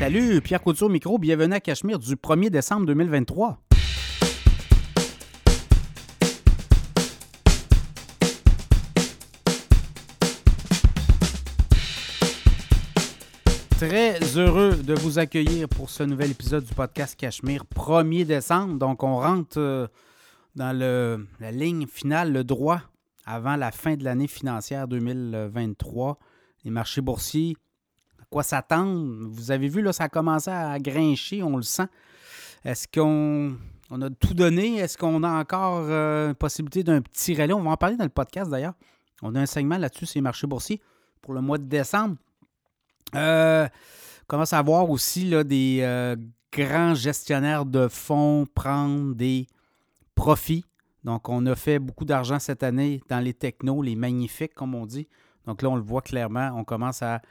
Salut, Pierre Couture micro, bienvenue à Cachemire du 1er décembre 2023. Très heureux de vous accueillir pour ce nouvel épisode du podcast Cachemire, 1er décembre. Donc, on rentre euh, dans le, la ligne finale, le droit, avant la fin de l'année financière 2023. Les marchés boursiers, quoi s'attendre? Vous avez vu, là, ça a commencé à grincher, on le sent. Est-ce qu'on on a tout donné? Est-ce qu'on a encore euh, possibilité d'un petit relais? On va en parler dans le podcast d'ailleurs. On a un segment là-dessus, c'est les marchés boursiers pour le mois de décembre. Euh, on commence à voir aussi là, des euh, grands gestionnaires de fonds prendre des profits. Donc, on a fait beaucoup d'argent cette année dans les technos, les magnifiques, comme on dit. Donc là, on le voit clairement. On commence à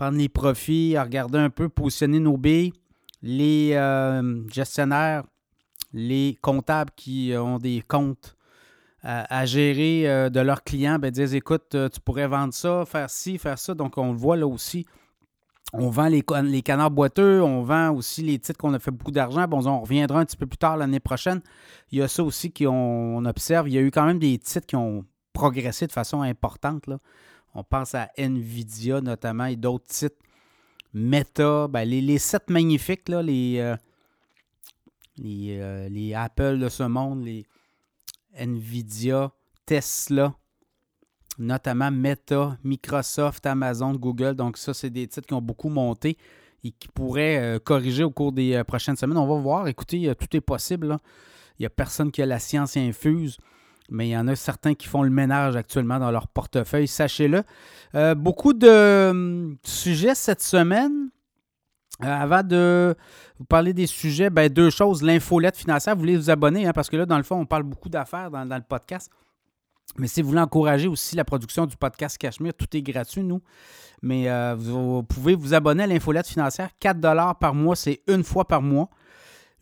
prendre les profits, à regarder un peu, positionner nos billes. Les euh, gestionnaires, les comptables qui ont des comptes à, à gérer euh, de leurs clients, ben, disent écoute, euh, tu pourrais vendre ça, faire ci, faire ça. Donc, on le voit là aussi. On vend les, canards boiteux, on vend aussi les titres qu'on a fait beaucoup d'argent. Bon, on reviendra un petit peu plus tard l'année prochaine. Il y a ça aussi qu'on on observe. Il y a eu quand même des titres qui ont progressé de façon importante. Là. On pense à Nvidia notamment et d'autres titres. Meta, ben, les, les magnifiques, euh, euh, les Apple de ce monde, les Nvidia, Tesla, notamment Meta, Microsoft, Amazon, Google. Donc ça, c'est des titres qui ont beaucoup monté et qui pourraient euh, corriger au cours des prochaines semaines. On va voir. Écoutez, tout est possible. Il n'y a personne qui a la science infuse, mais il y en a certains qui font le ménage actuellement dans leur portefeuille, sachez-le. Euh, beaucoup de hum, sujets cette semaine. Euh, avant de vous parler des sujets, ben, deux choses. L'infolette financière, vous voulez vous abonner, hein, parce que là, dans le fond, on parle beaucoup d'affaires dans, le podcast. Mais si vous voulez encourager aussi la production du podcast Cachemire, tout est gratuit, nous. Mais euh, vous, vous pouvez vous abonner à l'infolette financière. 4 par mois, c'est une fois par mois.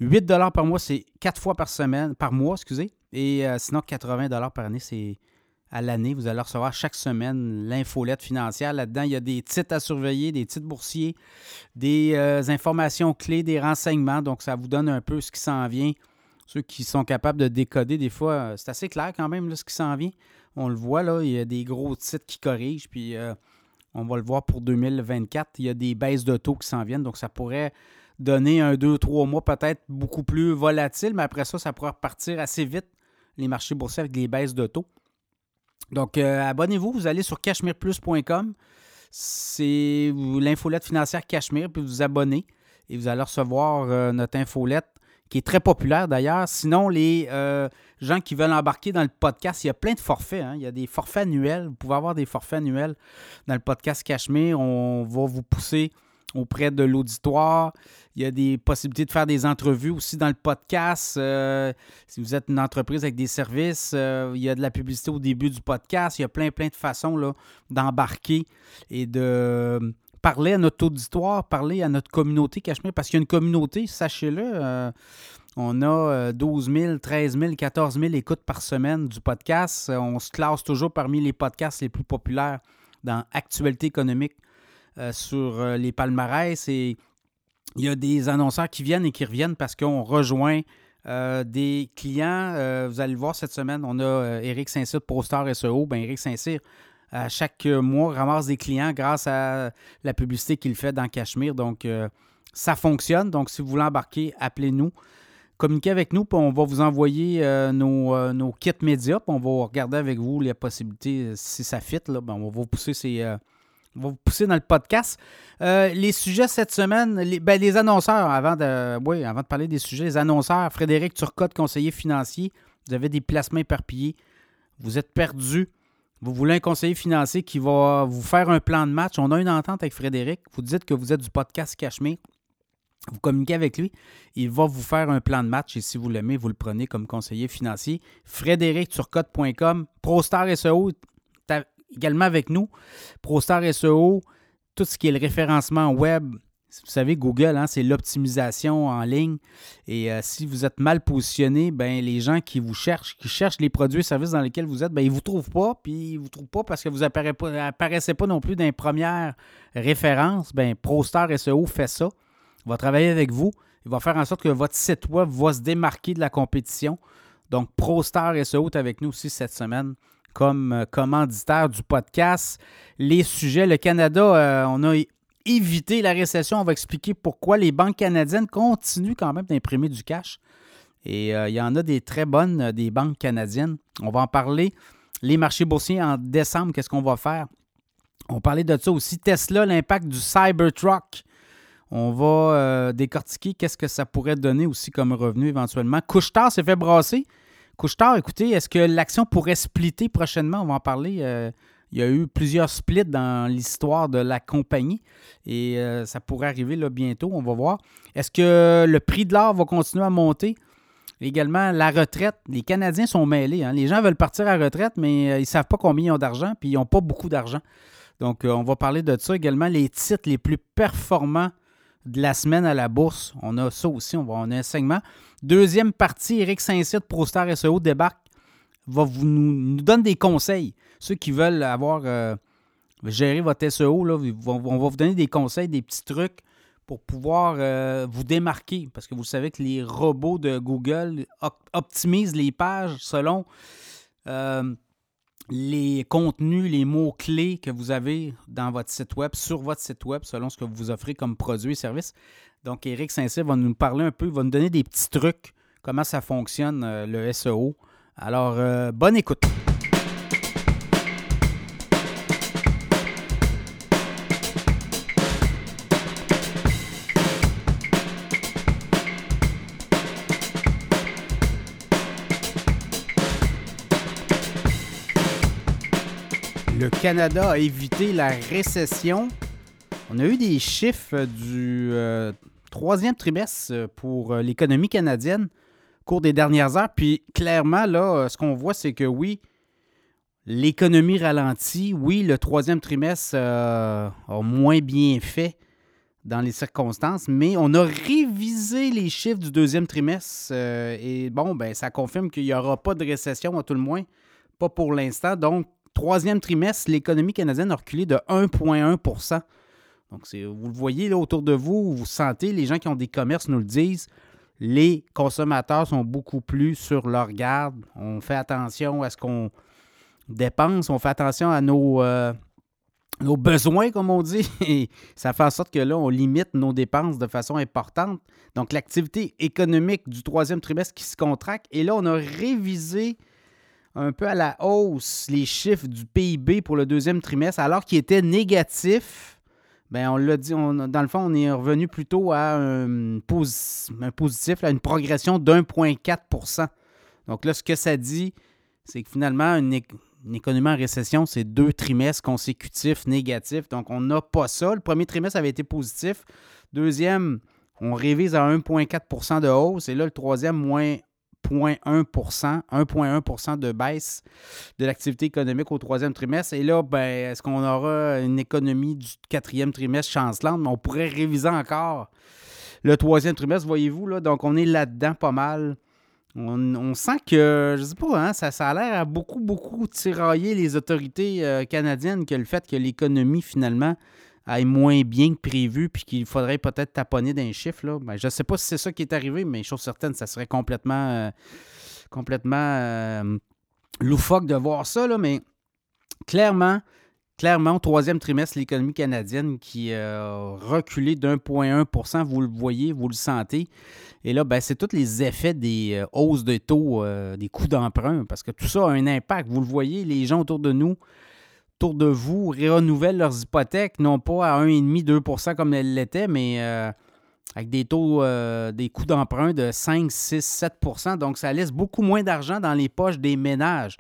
8 par mois, c'est 4 fois par semaine, par mois, excusez. Et euh, sinon, 80 par année, c'est à l'année. Vous allez recevoir chaque semaine l'infolette financière. Là-dedans, il y a des titres à surveiller, des titres boursiers, des euh, informations clés, des renseignements. Donc, ça vous donne un peu ce qui s'en vient. Ceux qui sont capables de décoder, des fois, euh, c'est assez clair quand même là, ce qui s'en vient. On le voit, là, il y a des gros titres qui corrigent, puis on va le voir pour 2024. Il y a des baisses de taux qui s'en viennent, donc ça pourrait donner un, deux, trois mois peut-être beaucoup plus volatile, mais après ça, ça pourrait repartir assez vite, les marchés boursiers avec les baisses de taux. Donc, euh, abonnez-vous, vous allez sur cashmereplus.com. C'est l'infolette financière Cashmere, puis vous vous abonnez et vous allez recevoir euh, notre infolette qui est très populaire d'ailleurs. Sinon, les euh, gens qui veulent embarquer dans le podcast, il y a plein de forfaits. hein. Il y a des forfaits annuels. Vous pouvez avoir des forfaits annuels dans le podcast Cachemire. On va vous pousser auprès de l'auditoire. Il y a des possibilités de faire des entrevues aussi dans le podcast. Euh, si vous êtes une entreprise avec des services, euh, il y a de la publicité au début du podcast. Il y a plein, plein de façons d'embarquer et de parler à notre auditoire, parler à notre communauté Cachemire, parce qu'il y a une communauté, sachez-le. euh, on a euh, 12 000, 13 000, 14 000 écoutes par semaine du podcast. Euh, On se classe toujours parmi les podcasts les plus populaires dans Actualité économique euh, sur euh, les palmarès. Et il y a des annonceurs qui viennent et qui reviennent parce qu'on rejoint euh, des clients. Euh, vous allez le voir cette semaine, on a euh, Eric Saint-Cyr ProStar SEO. Ben, Eric Saint-Cyr, à chaque euh, mois, ramasse des clients grâce à la publicité qu'il fait dans Cachemire. Donc, euh, ça fonctionne. Donc, si vous voulez embarquer, appelez-nous. Communiquez avec nous, puis on va vous envoyer euh, nos, euh, nos kits médias, puis on va regarder avec vous les possibilités, euh, si ça fit, là, ben, on va vous pousser ces, euh, on va vous pousser dans le podcast. Euh, les sujets cette semaine, les, ben, les annonceurs, avant de, oui, avant de parler des sujets, les annonceurs, Frédéric Turcotte, conseiller financier, vous avez des placements éparpillés, vous êtes perdu, vous voulez un conseiller financier qui va vous faire un plan de match. On a une entente avec Frédéric. Vous dites que vous êtes du podcast Cachemire. Vous communiquez avec lui. Il va vous faire un plan de match et si vous l'aimez, vous le prenez comme conseiller financier. FrédéricTurcotte.com. ProStar SEO également avec nous. ProStar SEO, tout ce qui est le référencement web. Vous savez, Google, hein, c'est l'optimisation en ligne. Et euh, si vous êtes mal positionné, ben, les gens qui vous cherchent, qui cherchent les produits et services dans lesquels vous êtes, ben, ils ne vous trouvent pas. Puis ils ne vous trouvent pas parce que vous n'apparaissez pas, non plus dans les premières références. Ben, ProStar SEO fait ça. va travailler avec vous. Il va faire en sorte que votre site web va se démarquer de la compétition. Donc, ProStar SEO est avec nous aussi cette semaine comme euh, commanditaire du podcast. Les sujets, le Canada, euh, on a évité la récession. On va expliquer pourquoi les banques canadiennes continuent quand même d'imprimer du cash. Et euh, il y en a des très bonnes, des banques canadiennes. On va en parler. Les marchés boursiers en décembre, qu'est-ce qu'on va faire? On parlait de ça aussi. Tesla, l'impact du Cybertruck. On va décortiquer qu'est-ce que ça pourrait donner aussi comme revenu éventuellement. Couchetard s'est fait brasser. Couchetard, écoutez, est-ce que l'action pourrait splitter prochainement? On va en parler. Euh, il y a eu plusieurs splits dans l'histoire de la compagnie et euh, ça pourrait arriver là, bientôt, on va voir. Est-ce que le prix de l'or va continuer à monter? Également, la retraite. Les Canadiens sont mêlés. Hein. Les gens veulent partir à retraite, mais euh, ils ne savent pas combien ils ont d'argent, puis ils n'ont pas beaucoup d'argent. Donc, on va parler de ça également. Les titres les plus performants de la semaine à la bourse. On a ça aussi, on, va, on a un segment. Deuxième partie, Eric Saint-Cyr, ProStar SEO, débarque, va vous, nous, donne des conseils. Ceux qui veulent avoir euh, gérer votre SEO, là, on va vous donner des conseils, des petits trucs pour pouvoir euh, vous démarquer. Parce que vous savez que les robots de Google optimisent les pages selon euh, les contenus, les mots-clés que vous avez dans votre site web, sur votre site web, selon ce que vous offrez comme produit et service. Donc, Eric Saint-Cyr va nous parler un peu, va nous donner des petits trucs, comment ça fonctionne, euh, le SEO. Alors, euh, bonne écoute. Canada a évité la récession. On a eu des chiffres du euh, troisième trimestre euh, pour euh, l'économie canadienne au cours des dernières heures. Puis clairement, là, ce qu'on voit, c'est que oui, l'économie ralentit. Oui, le troisième trimestre a moins bien fait dans les circonstances, mais on a révisé les chiffres du deuxième trimestre. et bon, ben, ça confirme qu'il n'y aura pas de récession, à tout le moins, pas pour l'instant. Donc, troisième trimestre, l'économie canadienne a reculé de 1,1% Donc, vous le voyez là, autour de vous, vous sentez, les gens qui ont des commerces nous le disent, les consommateurs sont beaucoup plus sur leur garde. On fait attention à ce qu'on dépense, on fait attention à nos, euh, nos besoins, comme on dit. Et ça fait en sorte que là, on limite nos dépenses de façon importante. Donc, l'activité économique du troisième trimestre qui se contracte. Et là, on a révisé un peu à la hausse les chiffres du PIB pour le deuxième trimestre, alors qu'il était négatif. Bien, on l'a dit, dans le fond, on est revenu plutôt à un, positif, à une progression d'1,4 Donc là, ce que ça dit, c'est que finalement, une, économie en récession, c'est deux trimestres consécutifs négatifs. Donc, on n'a pas ça. Le premier trimestre avait été positif. Deuxième, on révise à 1,4% de hausse. Et là, le troisième, moins 1,1% de baisse de l'activité économique au troisième trimestre. Et là, ben, est-ce qu'on aura une économie du quatrième trimestre chancelante? Mais on pourrait réviser encore le troisième trimestre, voyez-vous. Donc, on est là-dedans pas mal. On, sent que, je sais pas, hein, ça, ça a l'air à beaucoup, beaucoup tirailler les autorités euh, canadiennes que le fait que l'économie, finalement, aille moins bien que prévu, puis qu'il faudrait peut-être taponner d'un chiffre. Là. Ben, je ne sais pas si c'est ça qui est arrivé, mais chose certaine, ça serait complètement, euh, complètement euh, loufoque de voir ça. Là, mais clairement, clairement, au troisième trimestre, l'économie canadienne qui a reculé d'1,1 vous le voyez, vous le sentez. Et là, ben, c'est tous les effets des euh, hausses de taux, des coûts d'emprunt, parce que tout ça a un impact. Vous le voyez, les gens autour de nous autour de vous renouvellent leurs hypothèques, non pas à 1,5-2% comme elles l'étaient, mais euh, avec des taux, euh, des coûts d'emprunt de 5, 6, 7% Donc, ça laisse beaucoup moins d'argent dans les poches des ménages.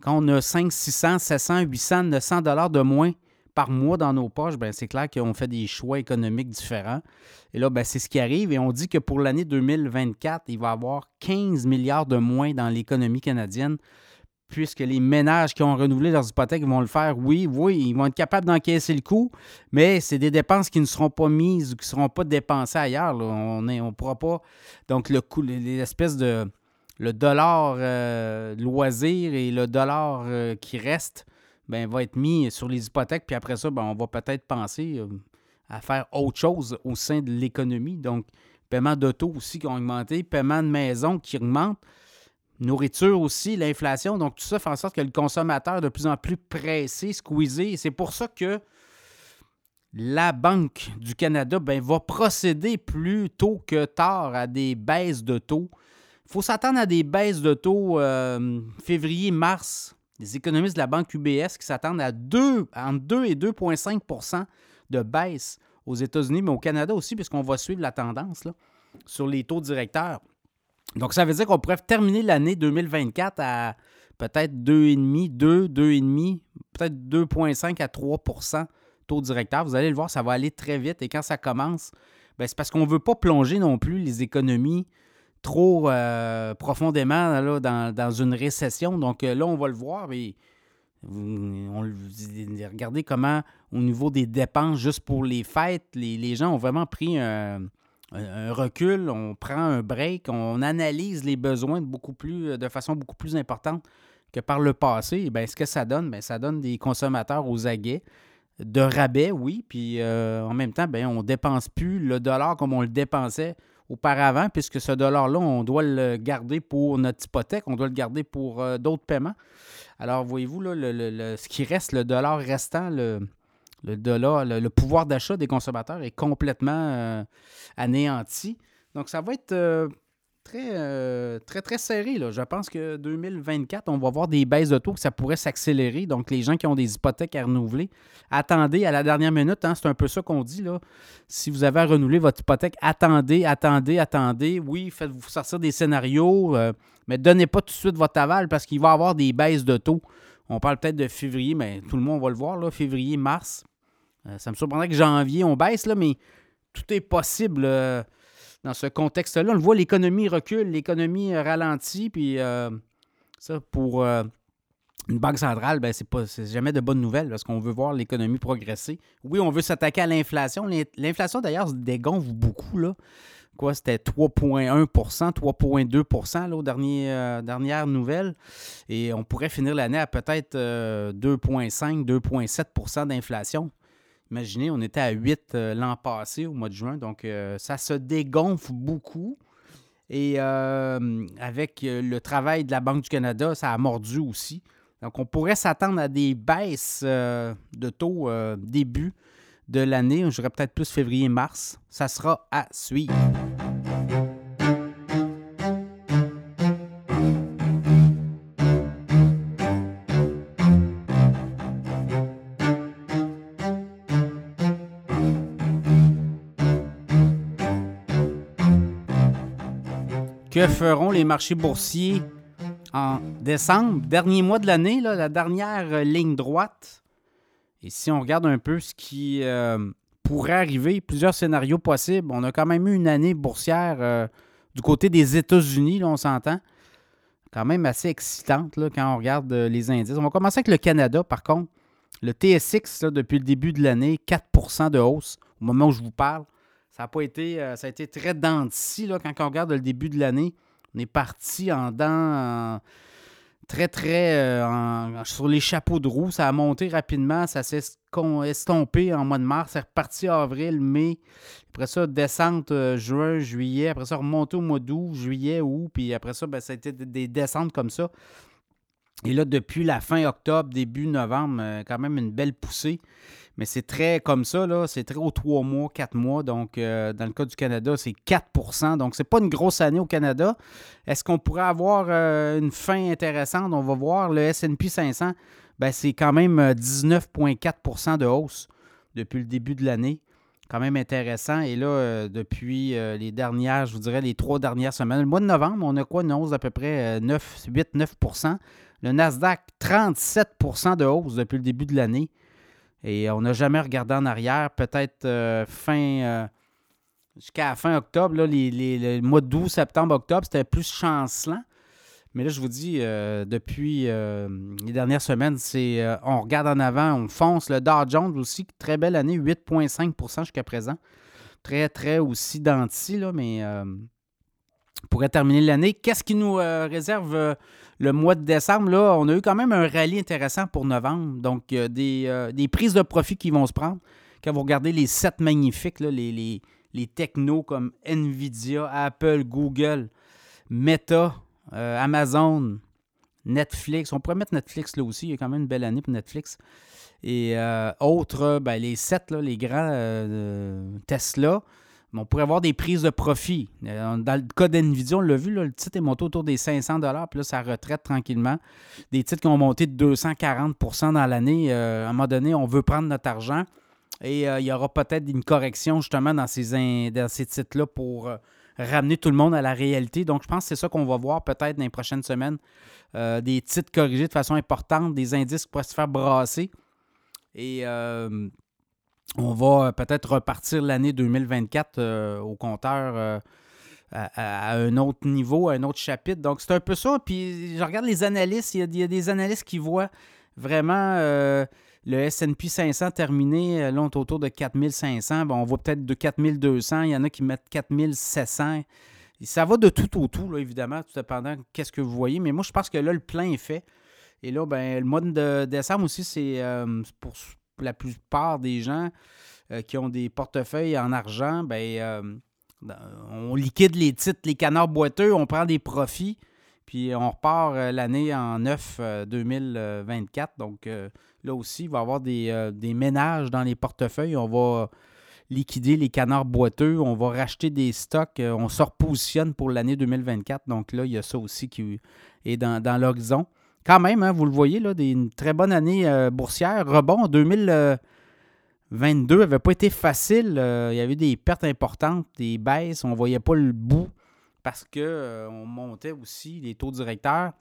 Quand on a 5, 600, 700, 800, 900 dollars de moins par mois dans nos poches, ben c'est clair qu'on fait des choix économiques différents. Et là, ben, c'est ce qui arrive. Et on dit que pour l'année 2024, il va y avoir 15 milliards de moins dans l'économie canadienne puisque les ménages qui ont renouvelé leurs hypothèques vont le faire, oui, oui, ils vont être capables d'encaisser le coût, mais c'est des dépenses qui ne seront pas mises ou qui ne seront pas dépensées ailleurs. On ne pourra pas. Donc, le coût, l'espèce de. Le dollar euh, loisir et le dollar euh, qui reste ben, va être mis sur les hypothèques, puis après ça, ben, on va peut-être penser. Euh, à faire autre chose au sein de l'économie. Donc, paiement d'auto aussi qui ont augmenté, paiement de maison qui augmente, nourriture aussi, l'inflation. Donc, tout ça fait en sorte que le consommateur est de plus en plus pressé, squeezé. C'est pour ça que la Banque du Canada ben, va procéder plus tôt que tard à des baisses de taux. Il faut s'attendre à des baisses de taux euh, février-mars. Les économistes de la Banque UBS qui s'attendent à 2, entre 2 et 2,5% de baisse aux États-Unis, mais au Canada aussi, puisqu'on va suivre la tendance sur les taux directeurs. Donc, ça veut dire qu'on pourrait terminer l'année 2024 à peut-être 2,5, 2, 2,5, peut-être 2,5 à 3% taux directeur. Vous allez le voir, ça va aller très vite. Et quand ça commence, ben, c'est parce qu'on ne veut pas plonger non plus les économies trop euh, profondément là, dans, une récession. Donc euh, là, on va le voir. Et, on, regardez comment, au niveau des dépenses, juste pour les fêtes, les, gens ont vraiment pris un, recul, on prend un break, on analyse les besoins plus, de façon beaucoup plus importante que par le passé. Ce que ça donne, bien, ça donne des consommateurs aux aguets de rabais, oui, puis euh, en même temps, bien, on ne dépense plus le dollar comme on le dépensait auparavant, puisque ce dollar-là, on doit le garder pour notre hypothèque, on doit le garder pour euh, d'autres paiements. Alors, voyez-vous, là, le, ce qui reste, le dollar restant, le, le dollar, le, pouvoir d'achat des consommateurs est complètement euh, anéanti. Donc, ça va être très, euh, très, très serré. Là. Je pense que 2024, on va voir des baisses de taux, que ça pourrait s'accélérer. Donc, les gens qui ont des hypothèques à renouveler, attendez à la dernière minute. Hein, c'est un peu ça qu'on dit. Là. Si vous avez à renouveler votre hypothèque, attendez, attendez, attendez. Oui, faites-vous sortir des scénarios, euh, mais donnez pas tout de suite votre aval parce qu'il va y avoir des baisses de taux. On parle peut-être de février, mais tout le monde va le voir, là, février, mars. Euh, ça me surprendrait que janvier, on baisse, là, mais tout est possible dans ce contexte-là. On le voit, l'économie recule, l'économie ralentit, puis euh, ça, pour euh, une banque centrale, ben, c'est, pas, jamais de bonnes nouvelles parce qu'on veut voir l'économie progresser. Oui, on veut s'attaquer à l'inflation. L'inflation, d'ailleurs, se dégonfle beaucoup. Là. Quoi, c'était 3,1% 3,2% aux dernières, dernières nouvelles. Et on pourrait finir l'année à peut-être 2,5 euh, 2,7% d'inflation. Imaginez, on était à 8 euh, l'an passé, au mois de juin, donc euh, ça se dégonfle beaucoup. Et euh, avec le travail de la Banque du Canada, ça a mordu aussi. Donc, on pourrait s'attendre à des baisses de taux début de l'année. Je dirais peut-être plus février-mars. Ça sera à suivre. Que feront les marchés boursiers en décembre, dernier mois de l'année, la dernière euh, ligne droite? Et si on regarde un peu ce qui euh, pourrait arriver, plusieurs scénarios possibles, on a quand même eu une année boursière euh, du côté des États-Unis, on s'entend, quand même assez excitante quand on regarde les indices. On va commencer avec le Canada, par contre. Le TSX, depuis le début de l'année, 4% de hausse au moment où je vous parle. Ça a pas été. Euh, ça a été très dent là, quand on regarde le début de l'année. On est parti en dents très, très euh, sur les chapeaux de roue. Ça a monté rapidement. Ça s'est estompé en mois de mars. C'est reparti avril, mai. Après ça, descente euh, juin, juillet. Après ça, remonter au mois d'août, juillet, août. Puis après ça, ben, ça a été des descentes comme ça. Et là, depuis la fin octobre, début novembre, quand même une belle poussée. Mais c'est très comme ça, là, c'est très aux trois mois, quatre mois. Donc, euh, dans le cas du Canada, c'est 4% Donc, c'est pas une grosse année au Canada. Est-ce qu'on pourrait avoir euh, une fin intéressante? On va voir. Le SP 500, ben, c'est quand même 19,4% euh, de hausse depuis le début de l'année. Quand même intéressant. Et là, depuis les dernières, je vous dirais, les trois dernières semaines, le mois de novembre, on a quoi? Une hausse d'à peu près 9, 8, 9% Le Nasdaq, 37% de hausse depuis le début de l'année. Et on n'a jamais regardé en arrière. Peut-être euh, fin. Euh, jusqu'à fin octobre, là, les, les, le mois d'août, septembre, octobre, c'était plus chancelant. Mais là, je vous dis, euh, depuis les dernières semaines, c'est on regarde en avant, on fonce. Le Dow Jones aussi, très belle année, 8,5% jusqu'à présent. Très, très aussi denti, là, mais pourrait terminer l'année. Qu'est-ce qui nous réserve le mois de décembre, là, on a eu quand même un rallye intéressant pour novembre. Donc, des, euh, des prises de profit qui vont se prendre. quand vous regardez les sept magnifiques, les, les, les technos comme Nvidia, Apple, Google, Meta, euh, Amazon, Netflix. On pourrait mettre Netflix là aussi. Il y a quand même une belle année pour Netflix. Et euh, autres, ben, les sept, les grands euh, On pourrait avoir des prises de profit. Dans le cas d'NVIDIA, on l'a vu, le titre est monté autour des 500 puis là, ça retraite tranquillement. Des titres qui ont monté de 240% dans l'année. à un moment donné, on veut prendre notre argent. Et il y aura peut-être une correction justement dans ces, ces titres-là pour ramener tout le monde à la réalité. Donc, je pense que c'est ça qu'on va voir peut-être dans les prochaines semaines. Euh, des titres corrigés de façon importante, des indices qui pourraient se faire brasser. Et euh, on va peut-être repartir l'année 2024 euh, au compteur à, un autre niveau, à un autre chapitre. Donc, c'est un peu ça. Puis, je regarde les analystes. Il y a, des analystes qui voient vraiment le S&P 500 terminé, euh, là, on est autour de 4500. Bon, on voit peut-être de 4200. Il y en a qui mettent 4700. Ça va de tout au tout, là, évidemment, tout dépendant qu'est-ce que vous voyez. Mais moi, je pense que là, le plein est fait. Et là, ben, le mois de décembre aussi, c'est euh, pour la plupart des gens euh, qui ont des portefeuilles en argent, ben, on liquide les titres, les canards boiteux, on prend des profits. Puis on repart l'année en 9 2024. Donc Là aussi, il va y avoir euh, des, ménages dans les portefeuilles. On va liquider les canards boiteux, on va racheter des stocks, euh, on se repositionne pour l'année 2024. Donc là, il y a ça aussi qui est dans, l'horizon. Quand même, hein, vous le voyez, là, une très bonne année euh, boursière. Rebond en 2022 n'avait pas été facile. il y avait des pertes importantes, des baisses. On ne voyait pas le bout parce qu'on montait aussi les taux directeurs.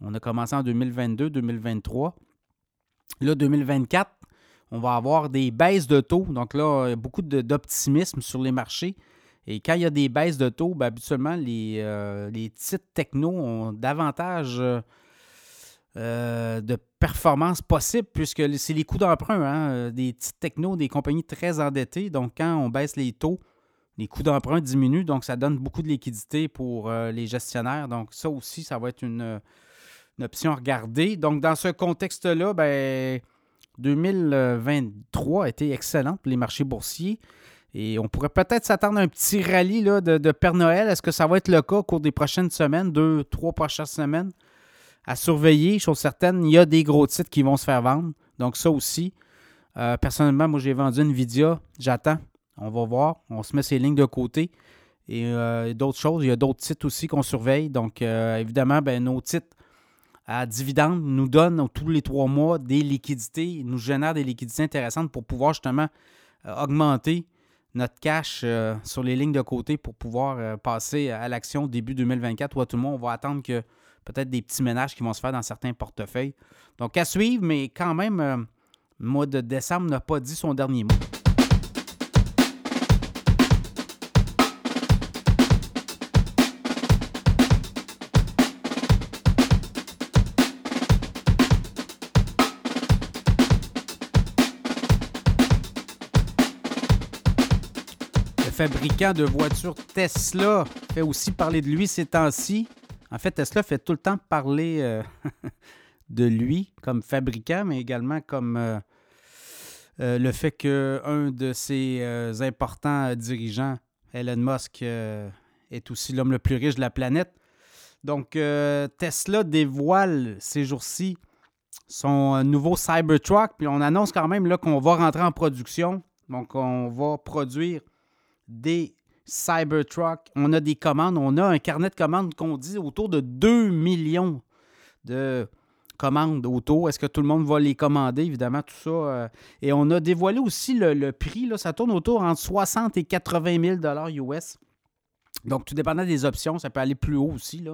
On a commencé en 2022-2023. Là, 2024, on va avoir des baisses de taux. Donc là, il y a beaucoup d'optimisme sur les marchés. Et quand il y a des baisses de taux, ben, habituellement, les, euh, les, titres techno ont davantage euh, euh, de performance possible puisque c'est les coûts d'emprunt. Hein, des titres techno, des compagnies très endettées. Donc, quand on baisse les taux, les coûts d'emprunt diminuent. Donc, ça donne beaucoup de liquidité pour les gestionnaires. Donc, ça aussi, ça va être une option à regarder. Donc, dans ce contexte-là, ben, 2023 a été excellent pour les marchés boursiers. Et on pourrait peut-être s'attendre à un petit rallye là, de, Père Noël. Est-ce que ça va être le cas au cours des prochaines semaines, deux, trois prochaines semaines? À surveiller, chose certaine, il y a des gros titres qui vont se faire vendre. Donc, ça aussi. Euh, personnellement, moi, j'ai vendu Nvidia. J'attends. On va voir. On se met ces lignes de côté. Et euh, d'autres choses. Il y a d'autres titres aussi qu'on surveille. Donc, euh, évidemment, ben, nos titres à dividendes nous donne tous les trois mois des liquidités, nous génère des liquidités intéressantes pour pouvoir justement augmenter notre cash sur les lignes de côté pour pouvoir passer à l'action début 2024 où à tout le monde, on va attendre que peut-être des petits ménages qui vont se faire dans certains portefeuilles. Donc à suivre, mais quand même, le mois de décembre n'a pas dit son dernier mot. fabricant de voitures Tesla fait aussi parler de lui ces temps-ci. En fait, Tesla fait tout le temps parler euh, de lui comme fabricant, mais également comme euh, euh, le fait qu'un de ses importants dirigeants, Elon Musk, est aussi l'homme le plus riche de la planète. Donc, Tesla dévoile ces jours-ci son nouveau Cybertruck, puis on annonce quand même qu'on va rentrer en production. Donc, on va produire des Cybertruck. On a des commandes. On a un carnet de commandes qu'on dit autour de 2 millions de commandes auto. Est-ce que tout le monde va les commander? Évidemment, tout ça. Euh, et on a dévoilé aussi le, prix. Là, ça tourne autour entre 60 et 80 000 US. Donc, tout dépendant des options, ça peut aller plus haut aussi.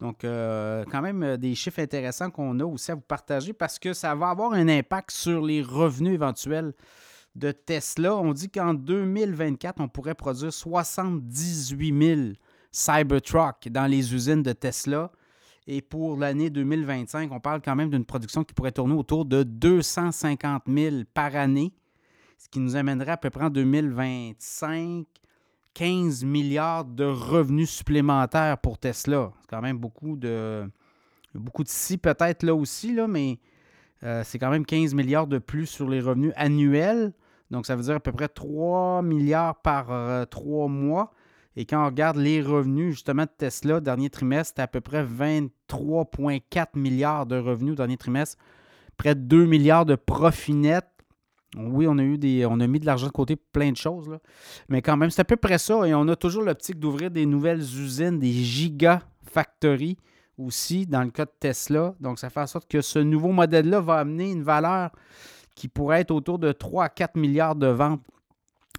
Donc, euh, quand même, euh, des chiffres intéressants qu'on a aussi à vous partager parce que ça va avoir un impact sur les revenus éventuels de Tesla. On dit qu'en 2024, on pourrait produire 78 000 Cybertruck dans les usines de Tesla. Et pour l'année 2025, on parle quand même d'une production qui pourrait tourner autour de 250 000 par année, ce qui nous amènerait à peu près en 2025 15 milliards de revenus supplémentaires pour Tesla. C'est quand même beaucoup de beaucoup de si peut-être là aussi, mais euh, c'est quand même 15 milliards de plus sur les revenus annuels. Donc, ça veut dire à peu près 3 milliards par euh, trois mois. Et quand on regarde les revenus, justement, de Tesla, dernier trimestre, c'était à peu près 23,4 milliards de revenus dernier trimestre. Près de 2 milliards de profit net. Oui, on a eu des. On a mis de l'argent de côté pour plein de choses, là. Mais quand même, c'est à peu près ça. Et on a toujours l'optique d'ouvrir des nouvelles usines, des gigafactories aussi, dans le cas de Tesla. Donc, ça fait en sorte que ce nouveau modèle-là va amener une valeur qui pourrait être autour de 3 à 4 milliards de ventes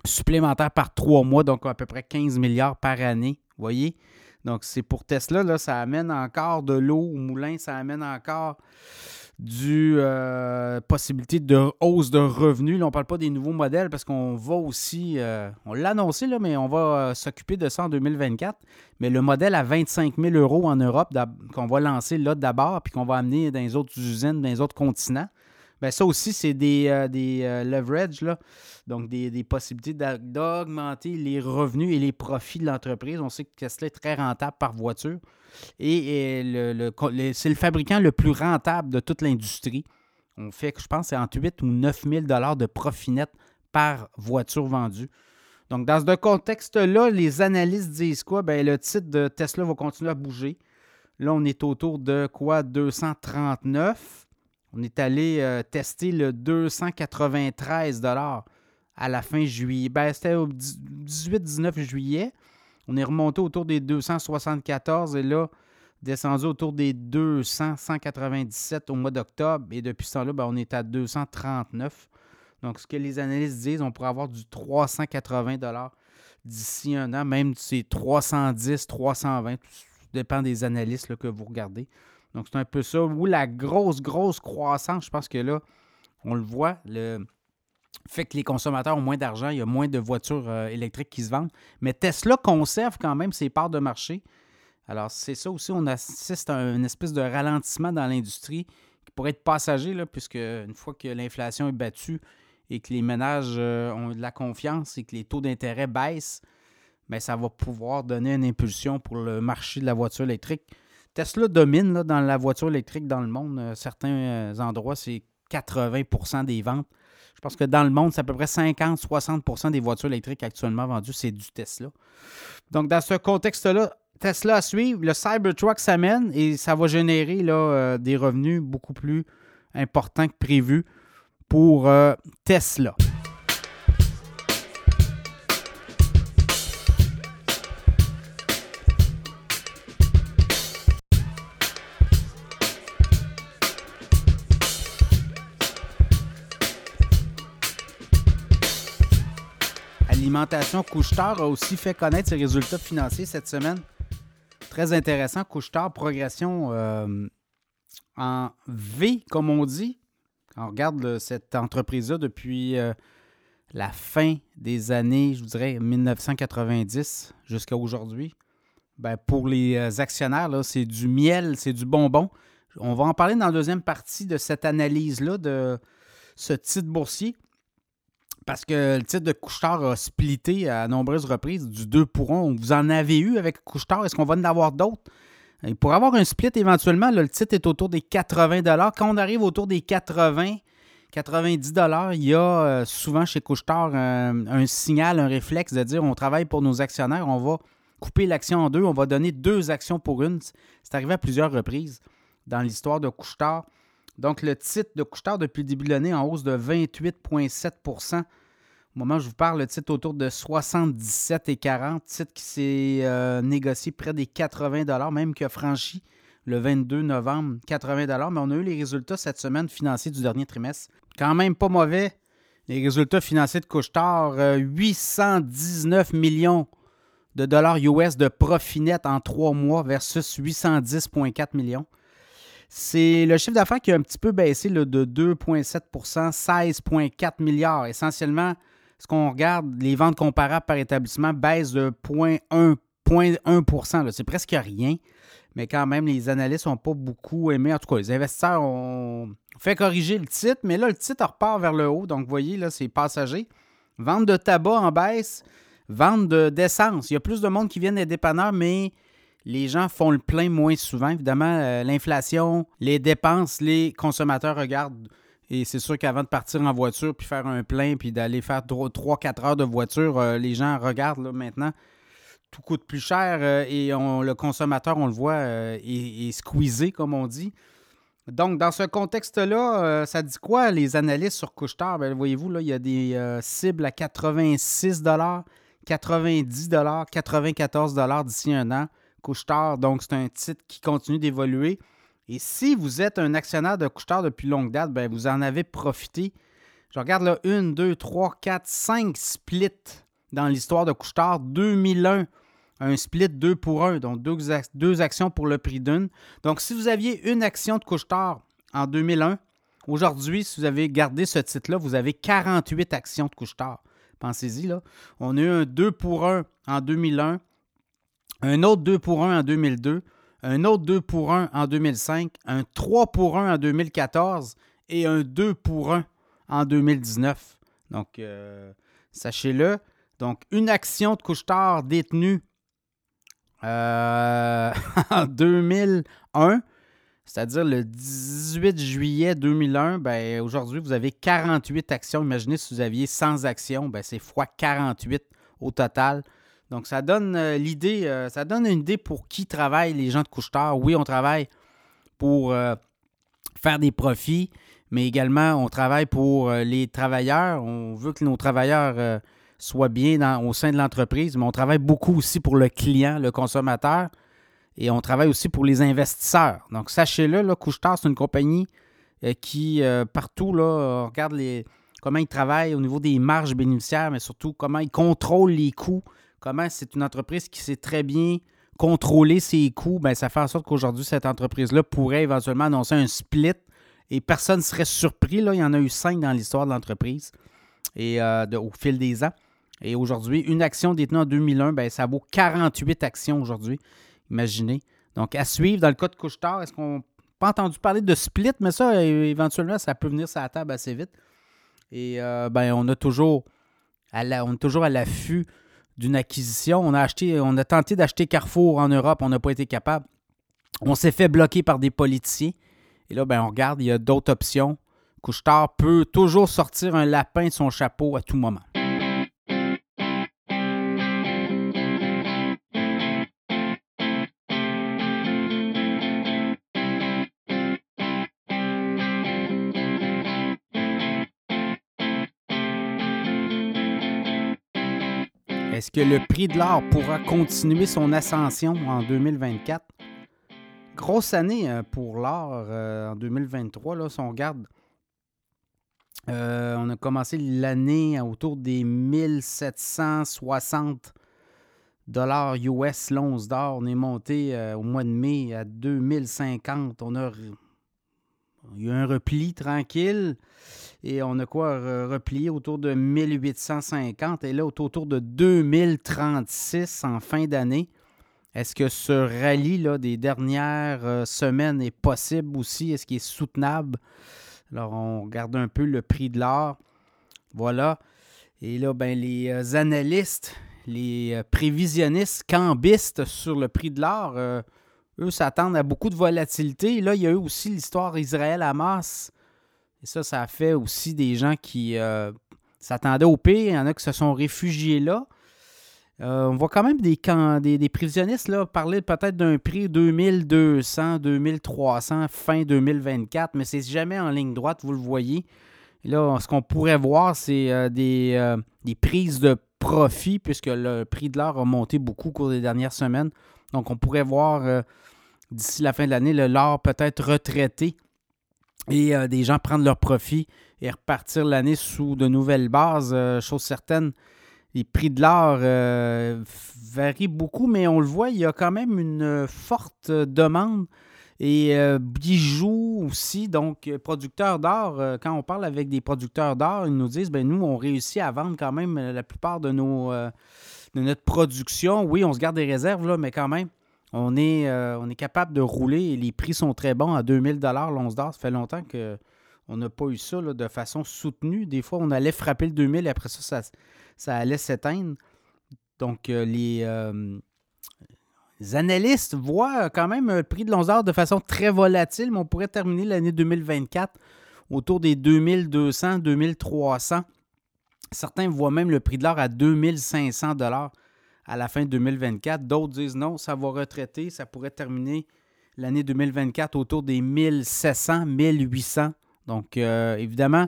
supplémentaires par trois mois, donc à peu près 15 milliards par année. Voyez? Donc, c'est pour Tesla, là, ça amène encore de l'eau au moulin, ça amène encore du euh, possibilité de hausse de revenus. Là, on ne parle pas des nouveaux modèles parce qu'on va aussi, euh, on l'a annoncé, là, mais on va euh, s'occuper de ça en 2024. Mais le modèle à 25 000 euros en Europe qu'on va lancer là d'abord, puis qu'on va amener dans les autres usines, dans les autres continents, Bien, ça aussi, c'est des, euh, des euh, leverage, là. donc des, possibilités d'augmenter les revenus et les profits de l'entreprise. On sait que Tesla est très rentable par voiture et, c'est le fabricant le plus rentable de toute l'industrie. On fait, je pense, c'est entre 8 ou 9 000 de profit net par voiture vendue. Donc, dans ce contexte-là, les analystes disent quoi? Bien, le titre de Tesla va continuer à bouger. Là, on est autour de quoi? 239. On est allé euh, tester le 293 à la fin juillet. Ben, c'était au 18-19 juillet. On est remonté autour des 274 et là, descendu autour des 200, 197 au mois d'octobre. Et depuis ce temps-là, ben, on est à 239. Donc, ce que les analystes disent, on pourrait avoir du 380 d'ici un an, même c'est 310, 320, tout dépend des analystes que vous regardez. Donc, c'est un peu ça. Ou la grosse, grosse croissance, je pense que là, on le voit, le fait que les consommateurs ont moins d'argent, il y a moins de voitures euh, électriques qui se vendent. Mais Tesla conserve quand même ses parts de marché. Alors, c'est ça aussi, on assiste à une espèce de ralentissement dans l'industrie qui pourrait être passager, puisque une fois que l'inflation est battue et que les ménages euh, ont de la confiance et que les taux d'intérêt baissent, bien, ça va pouvoir donner une impulsion pour le marché de la voiture électrique. Tesla domine dans la voiture électrique dans le monde. Euh, certains euh, endroits, c'est 80% des ventes. Je pense que dans le monde, c'est à peu près 50-60% des voitures électriques actuellement vendues, c'est du Tesla. Donc, dans ce contexte-là, Tesla à suivre, le Cybertruck s'amène et ça va générer là, euh, des revenus beaucoup plus importants que prévu pour Tesla. Alimentation Couchetard a aussi fait connaître ses résultats financiers cette semaine. Très intéressant. Couchetard, progression euh, en V, comme on dit. on regarde cette entreprise-là depuis euh, la fin des années, je dirais, 1990 jusqu'à aujourd'hui, ben, pour les euh, actionnaires, c'est du miel, c'est du bonbon. On va en parler dans la deuxième partie de cette analyse-là de ce titre boursier. Parce que le titre de Couchetard a splitté à nombreuses reprises du 2 pour 1. Vous en avez eu avec Couchetard? Est-ce qu'on va en avoir d'autres? Pour avoir un split éventuellement, le titre est autour des 80 Quand on arrive autour des 80 90 il y a euh, souvent chez Couchetard un, signal, un réflexe de dire on travaille pour nos actionnaires, on va couper l'action en deux, on va donner deux actions pour une. C'est arrivé à plusieurs reprises dans l'histoire de Couchetard. Donc, le titre de Couchetard depuis le début de l'année en hausse de 28,7% Au moment où je vous parle, le titre autour de 77,40 Titre qui s'est euh, négocié près des 80 même qui a franchi le 22 novembre 80 Mais on a eu les résultats cette semaine financiers du dernier trimestre. Quand même pas mauvais. Les résultats financiers de Couchetard, 819 euh, millions de dollars US de profit net en trois mois versus 810,4 millions. C'est le chiffre d'affaires qui a un petit peu baissé de 2,7% 16,4 milliards. Essentiellement, ce qu'on regarde, les ventes comparables par établissement baissent de 0,1% C'est presque rien. Mais quand même, les analystes n'ont pas beaucoup aimé. En tout cas, les investisseurs ont fait corriger le titre, mais là, le titre repart vers le haut. Donc, vous voyez, là, c'est passager. Vente de tabac en baisse, vente d'essence. Il y a plus de monde qui viennent des dépanneurs, mais les gens font le plein moins souvent. Évidemment, euh, l'inflation, les dépenses, les consommateurs regardent Et c'est sûr qu'avant de partir en voiture, puis faire un plein, puis d'aller faire 3-4 heures de voiture, euh, les gens regardent là, maintenant. Tout coûte plus cher euh, et le consommateur, on le voit, est, squeezé, comme on dit. Donc, dans ce contexte-là, ça dit quoi, les analystes sur Couchetard? Ben, voyez-vous, là, il y a des cibles à 86 90 94 d'ici un an. Couchetard, donc c'est un titre qui continue d'évoluer. Et si vous êtes un actionnaire de Couchetard depuis longue date, ben vous en avez profité. Je regarde là, 1, 2, 3, 4, 5 splits dans l'histoire de Couchetard. 2001, un split 2 pour 1, donc deux, actions pour le prix d'une. Donc, si vous aviez une action de Couchetard en 2001, aujourd'hui, si vous avez gardé ce titre-là, vous avez 48 actions de Couchetard. Pensez-y, là. On a eu un 2 pour 1 en 2001, un autre 2 pour 1 en 2002, un autre 2 pour 1 en 2005, un 3 pour 1 en 2014 et un 2 pour 1 en 2019. Donc, euh, sachez-le. Donc, une action de couche-tard détenue euh, en 2001, c'est-à-dire le 18 juillet 2001, ben, aujourd'hui, vous avez 48 actions. Imaginez si vous aviez 100 actions, ben, c'est fois 48 au total. Donc, ça donne euh, l'idée, euh, ça donne une idée pour qui travaillent les gens de couche Oui, on travaille pour euh, faire des profits, mais également, on travaille pour les travailleurs. On veut que nos travailleurs soient bien au sein de l'entreprise, mais on travaille beaucoup aussi pour le client, le consommateur, et on travaille aussi pour les investisseurs. Donc, sachez-le, là, c'est une compagnie qui, partout, là, regarde les, comment ils travaillent au niveau des marges bénéficiaires, mais surtout comment ils contrôlent les coûts comment c'est une entreprise qui sait très bien contrôler ses coûts, bien, ça fait en sorte qu'aujourd'hui, cette entreprise-là pourrait éventuellement annoncer un split et personne ne serait surpris. Là, il y en a eu cinq dans l'histoire de l'entreprise et euh, au fil des ans. Et aujourd'hui, une action détenue en 2001, bien, ça vaut 48 actions aujourd'hui. Imaginez. Donc, à suivre dans le cas de Couchetard, est-ce qu'on n'a pas entendu parler de split, mais ça, éventuellement, ça peut venir sur la table assez vite. Et euh, ben, on a toujours on est toujours à l'affût d'une acquisition. On a tenté d'acheter Carrefour en Europe, on n'a pas été capable. On s'est fait bloquer par des politiciens. Et là, ben, on regarde, il y a d'autres options. Couchetard peut toujours sortir un lapin de son chapeau à tout moment. Est-ce que le prix de l'or pourra continuer son ascension en 2024? Grosse année euh, pour l'or euh, en 2023. Là, si on regarde, euh, on a commencé l'année autour des 1760 dollars US l'once d'or. On est monté au mois de mai à 2050. On a eu un repli tranquille. Et on a quoi replié autour de 1850 et là autour de 2036 en fin d'année. Est-ce que ce rallye là, des dernières euh, semaines est possible aussi? Est-ce qu'il est soutenable? Alors, on regarde un peu le prix de l'or. Voilà. Et là, ben, les euh, analystes, les euh, prévisionnistes cambistes sur le prix de l'or, eux s'attendent à beaucoup de volatilité. là, il y a eu aussi l'histoire Israël-Hamas. Et ça, ça a fait aussi des gens qui euh, s'attendaient au pire. Il y en a qui se sont réfugiés là. Euh, on voit quand même des, des, des là, parler peut-être d'un prix 2200, 2300 fin 2024, mais c'est jamais en ligne droite, vous le voyez. là, ce qu'on pourrait voir, c'est euh, des, des, prises de profit, puisque le prix de l'or a monté beaucoup au cours des dernières semaines. Donc, on pourrait voir d'ici la fin de l'année le l'or peut-être retraité et euh, des gens prendre leur profit et repartir l'année sous de nouvelles bases. Euh, chose certaine, les prix de l'or varient beaucoup, mais on le voit, il y a quand même une forte demande. Et bijoux aussi, donc producteurs d'or, quand on parle avec des producteurs d'or, ils nous disent, ben nous, on réussit à vendre quand même la plupart de nos de notre production. Oui, on se garde des réserves, là, mais quand même, on est, euh, on est capable de rouler et les prix sont très bons à 2000 l'once d'or. Ça fait longtemps qu'on n'a pas eu ça de façon soutenue. Des fois, on allait frapper le 2000 et après ça, ça, allait s'éteindre. Donc, euh, euh, les, analystes voient quand même le prix de l'once d'or de façon très volatile, mais on pourrait terminer l'année 2024 autour des 2200, 2300. Certains voient même le prix de l'or à 2500 dollars à la fin de 2024. D'autres disent non, ça va retraiter, ça pourrait terminer l'année 2024 autour des 1700, 1800. Donc, euh, évidemment,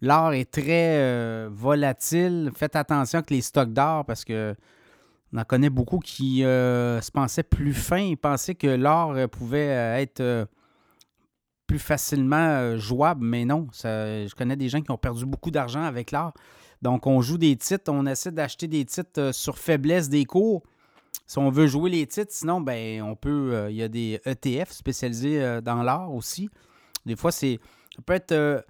l'or est très euh, volatile. Faites attention avec les stocks d'or parce que on en connaît beaucoup qui euh, se pensaient plus fins. Ils pensaient que l'or pouvait être plus facilement jouable, mais non. je connais des gens qui ont perdu beaucoup d'argent avec l'or. Donc, on joue des titres, on essaie d'acheter des titres sur faiblesse des cours si on veut jouer les titres, sinon, ben, on peut. Euh, il y a des ETF spécialisés euh, dans l'art aussi. Des fois, c'est. Ça peut être. Euh,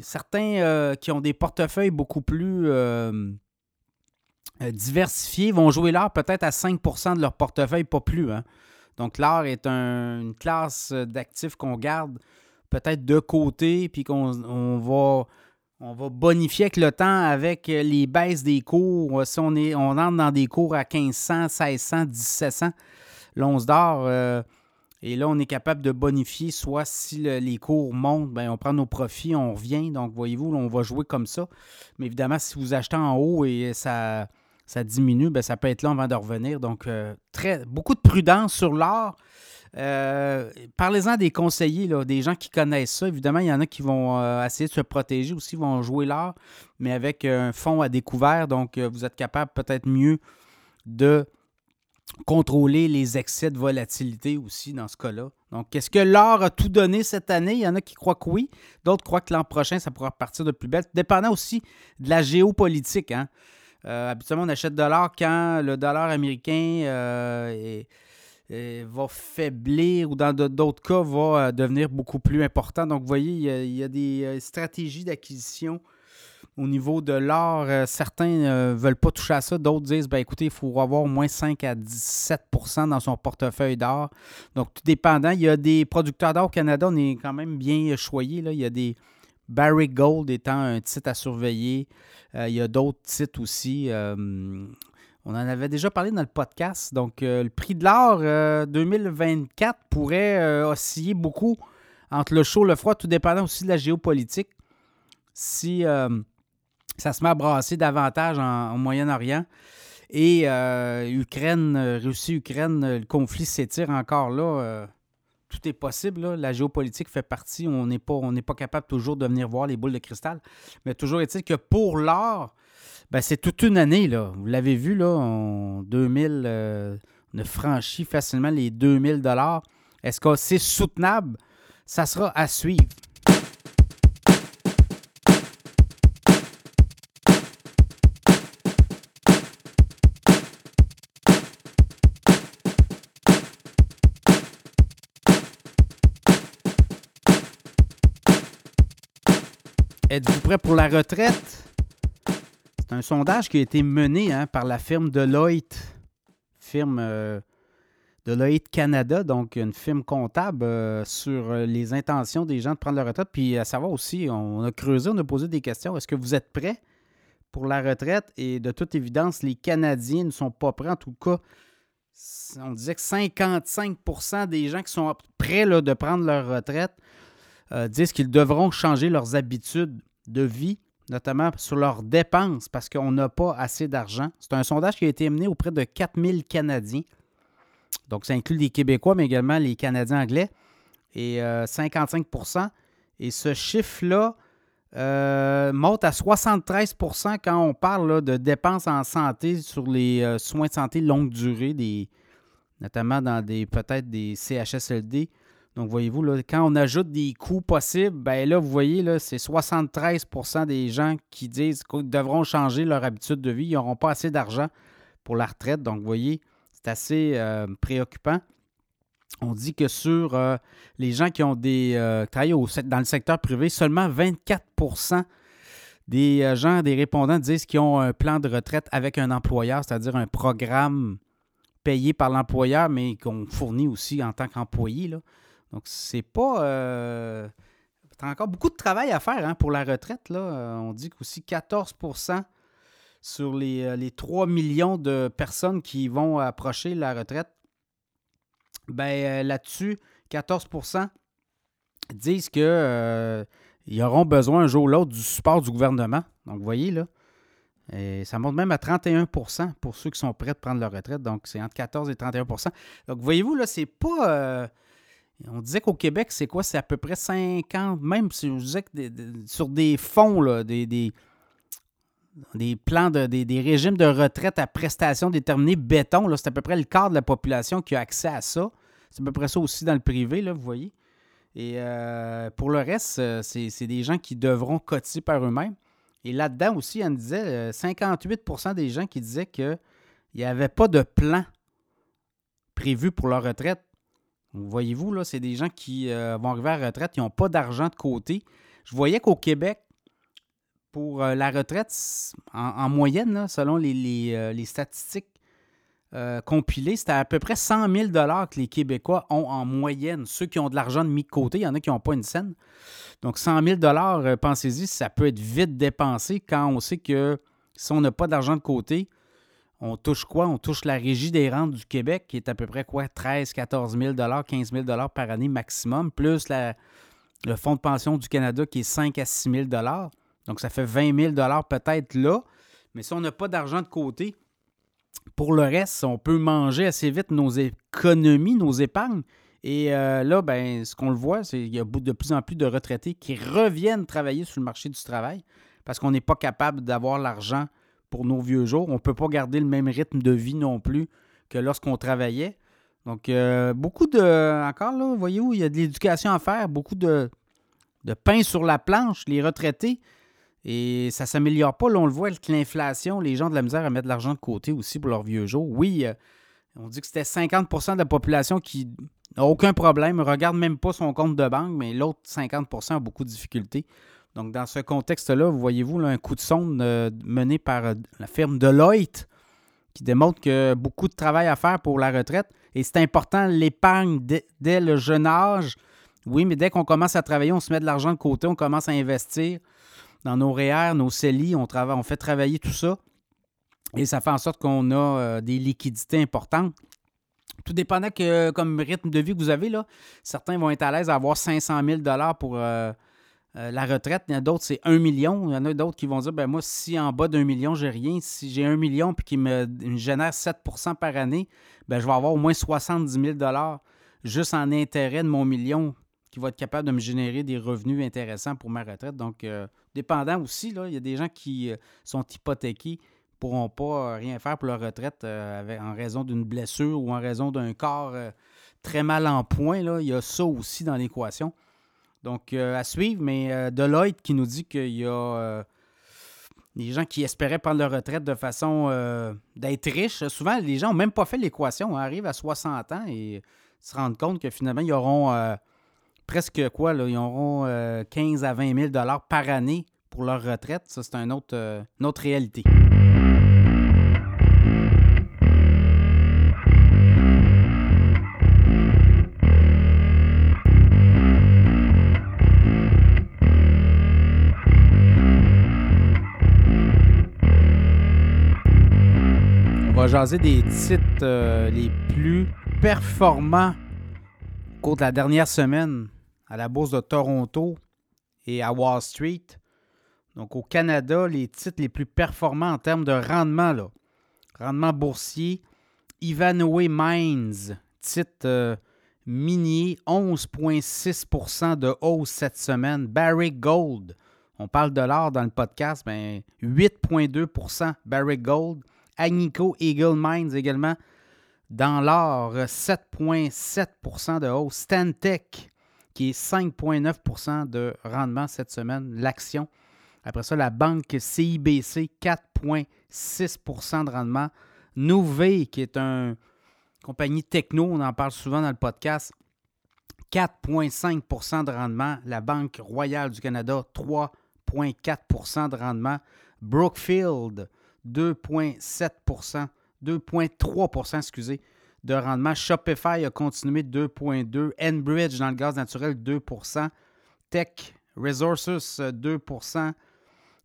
certains qui ont des portefeuilles beaucoup plus diversifiés vont jouer l'art peut-être à 5% de leur portefeuille, pas plus. Hein. Donc, l'art est une classe d'actifs qu'on garde peut-être de côté, puis qu'on va on va bonifier avec le temps avec euh, les baisses des cours. Euh, si on, on entre dans des cours à 1500, 1600, 1700, l'once d'or, euh, et là, on est capable de bonifier, soit si les cours montent, bien, on prend nos profits, on revient. Donc, voyez-vous, on va jouer comme ça. Mais évidemment, si vous achetez en haut et ça, ça diminue, bien, ça peut être long avant de revenir. Donc, très, beaucoup de prudence sur l'or. Euh, parlez-en des conseillers, des gens qui connaissent ça. Évidemment, il y en a qui vont euh, essayer de se protéger aussi, vont jouer l'art, mais avec un fond à découvert. Donc, euh, vous êtes capable peut-être mieux de contrôler les excès de volatilité aussi dans ce cas-là. Donc, est-ce que l'or a tout donné cette année? Il y en a qui croient que oui. D'autres croient que l'an prochain, ça pourra repartir de plus belle. Dépendant aussi de la géopolitique. Hein. habituellement, on achète de l'or quand le dollar américain est va faiblir ou dans d'autres cas va euh, devenir beaucoup plus important. Donc, vous voyez, il y a, des euh, stratégies d'acquisition au niveau de l'or. certains ne veulent pas toucher à ça. D'autres disent, ben, écoutez, il faut avoir au moins 5 à 17% dans son portefeuille d'or. Donc, tout dépendant. Il y a des producteurs d'or au Canada, on est quand même bien choyés. Là. Il y a des Barrick Gold étant un titre à surveiller. il y a d'autres titres aussi. On en avait déjà parlé dans le podcast. Donc, euh, le prix de l'or 2024 euh, pourrait euh, osciller beaucoup entre le chaud et le froid, tout dépendant aussi de la géopolitique. Si ça se met à brasser davantage en, Moyen-Orient et Ukraine, Russie-Ukraine, le conflit s'étire encore là, tout est possible. La géopolitique fait partie. On n'est pas, pas capable toujours de venir voir les boules de cristal. Mais toujours est-il que pour l'or, ben, c'est toute une année, là. Vous l'avez vu, là, en 2000, euh, on a franchi facilement les 2000 dollars. Est-ce que c'est soutenable? Ça sera à suivre. Êtes-vous prêt pour la retraite? Un sondage qui a été mené hein, par la firme Deloitte, firme euh, Deloitte Canada, donc une firme comptable euh, sur euh, les intentions des gens de prendre la retraite. Puis à savoir aussi, on a creusé, on a posé des questions. Est-ce que vous êtes prêts pour la retraite? Et de toute évidence, les Canadiens ne sont pas prêts. En tout cas, on disait que 55% des gens qui sont prêts de prendre leur retraite disent qu'ils devront changer leurs habitudes de vie notamment sur leurs dépenses, parce qu'on n'a pas assez d'argent. C'est un sondage qui a été mené auprès de 4000 Canadiens. Donc, ça inclut les Québécois, mais également les Canadiens anglais. Et 55% euh, Et ce chiffre-là euh, monte à 73% quand on parle de dépenses en santé sur les euh, soins de santé longue durée, notamment dans des peut-être des CHSLD. Donc, voyez-vous, là, quand on ajoute des coûts possibles, ben là, vous voyez, là, c'est 73% des gens qui disent qu'ils devront changer leur habitude de vie. Ils n'auront pas assez d'argent pour la retraite. Donc, vous voyez, c'est assez euh, préoccupant. On dit que sur euh, les gens qui ont des euh, travaillent dans le secteur privé, seulement 24% des gens, des répondants disent qu'ils ont un plan de retraite avec un employeur, c'est-à-dire un programme payé par l'employeur, mais qu'on fournit aussi en tant qu'employé. Donc, c'est pas. Euh, encore beaucoup de travail à faire hein, pour la retraite. Là. Euh, on dit qu'aussi 14% sur les, 3 euh, millions de personnes qui vont approcher la retraite. Ben, là-dessus, 14% disent que ils auront besoin un jour ou l'autre du support du gouvernement. Donc, vous voyez, là, ça monte même à 31% pour ceux qui sont prêts de prendre leur retraite. Donc, c'est entre 14 et 31% Donc, voyez-vous, là, c'est pas. Euh, on disait qu'au Québec, c'est quoi? C'est à peu près 50, même si je disais que sur des fonds, des, plans, de, des, régimes de retraite à prestations déterminées béton, c'est à peu près le quart de la population qui a accès à ça. C'est à peu près ça aussi dans le privé, là, vous voyez. Et euh, pour le reste, euh, c'est des gens qui devront cotiser par eux-mêmes. Et là-dedans aussi, on disait 58% euh, des gens qui disaient qu'il n'y avait pas de plan prévu pour leur retraite. Voyez-vous, là, c'est des gens qui euh, vont arriver à la retraite, ils n'ont pas d'argent de côté. Je voyais qu'au Québec, pour euh, la retraite, en, moyenne, selon les statistiques euh, compilé, c'était à peu près 100 000 que les Québécois ont en moyenne. Ceux qui ont de l'argent de mis de côté, il y en a qui n'ont pas une scène. Donc 100 000 euh, pensez-y, ça peut être vite dépensé quand on sait que si on n'a pas d'argent de côté, on touche quoi? On touche la régie des rentes du Québec, qui est à peu près quoi? 13 14 000 15 000 par année maximum, plus le fonds de pension du Canada qui est 5 à 6 000 Donc ça fait 20 000 peut-être là. Mais si on n'a pas d'argent de côté, pour le reste, on peut manger assez vite nos économies, nos épargnes. Et euh, là, ben, ce qu'on le voit, c'est qu'il y a de plus en plus de retraités qui reviennent travailler sur le marché du travail parce qu'on n'est pas capable d'avoir l'argent pour nos vieux jours. On ne peut pas garder le même rythme de vie non plus que lorsqu'on travaillait. Donc, euh, beaucoup de. Encore là, voyez-vous, il y a de l'éducation à faire, beaucoup de, de pain sur la planche. Les retraités, et ça ne s'améliore pas. On le voit avec l'inflation, les gens de la misère à mettre de l'argent de côté aussi pour leurs vieux jours. Oui, euh, on dit que c'était 50% de la population qui n'a aucun problème, ne regarde même pas son compte de banque, mais l'autre 50% a beaucoup de difficultés. Donc, dans ce contexte-là, vous voyez-vous un coup de sonde euh, mené par euh, la firme Deloitte qui démontre que beaucoup de travail à faire pour la retraite. Et c'est important, l'épargne dès le jeune âge. Oui, mais dès qu'on commence à travailler, on se met de l'argent de côté, on commence à investir dans nos REER, nos CELI, on, on fait travailler tout ça. Et ça fait en sorte qu'on a euh, des liquidités importantes. Tout dépendant que, comme rythme de vie que vous avez, là, certains vont être à l'aise à avoir 500 000 pour euh, la retraite. Il y en a d'autres, c'est 1 million. Il y en a d'autres qui vont dire ben moi, si en bas d'un million, j'ai rien, si j'ai 1 million puis qui me, génère 7% par année, ben, je vais avoir au moins 70 000 juste en intérêt de mon million qui va être capable de me générer des revenus intéressants pour ma retraite. Donc, euh, dépendant aussi, il y a des gens qui euh, sont hypothéqués pourront pas rien faire pour leur retraite en raison d'une blessure ou en raison d'un corps très mal en point. Là. Il y a ça aussi dans l'équation. Donc, à suivre, mais Deloitte qui nous dit qu'il y a des gens qui espéraient prendre leur retraite de façon d'être riches. Souvent, les gens n'ont même pas fait l'équation. On arrive à 60 ans et se rendent compte que finalement, ils auront presque quoi, ils auront 15 euh, à 20 000 par année pour leur retraite. Ça, c'est euh, une autre réalité. Jaser des titres euh, les plus performants au cours de la dernière semaine à la bourse de Toronto et à Wall Street. Donc au Canada, les titres les plus performants en termes de rendement, là. rendement boursier, Ivanhoe Mines, titre euh, minier, 11,6% de hausse cette semaine. Barrick Gold, on parle de l'or dans le podcast, ben 8,2% Barrick Gold. Agnico Eagle Mines également dans l'or, 7,7% de hausse. Stantec, qui est 5,9% de rendement cette semaine, l'action. Après ça, la banque CIBC, 4,6% de rendement. Nouvé, qui est une compagnie techno, on en parle souvent dans le podcast, 4,5% de rendement. La Banque royale du Canada, 3,4% de rendement. Brookfield, 2,7% 2,3% excusez, de rendement. Shopify a continué 2,2% Enbridge dans le gaz naturel 2% Tech Resources 2%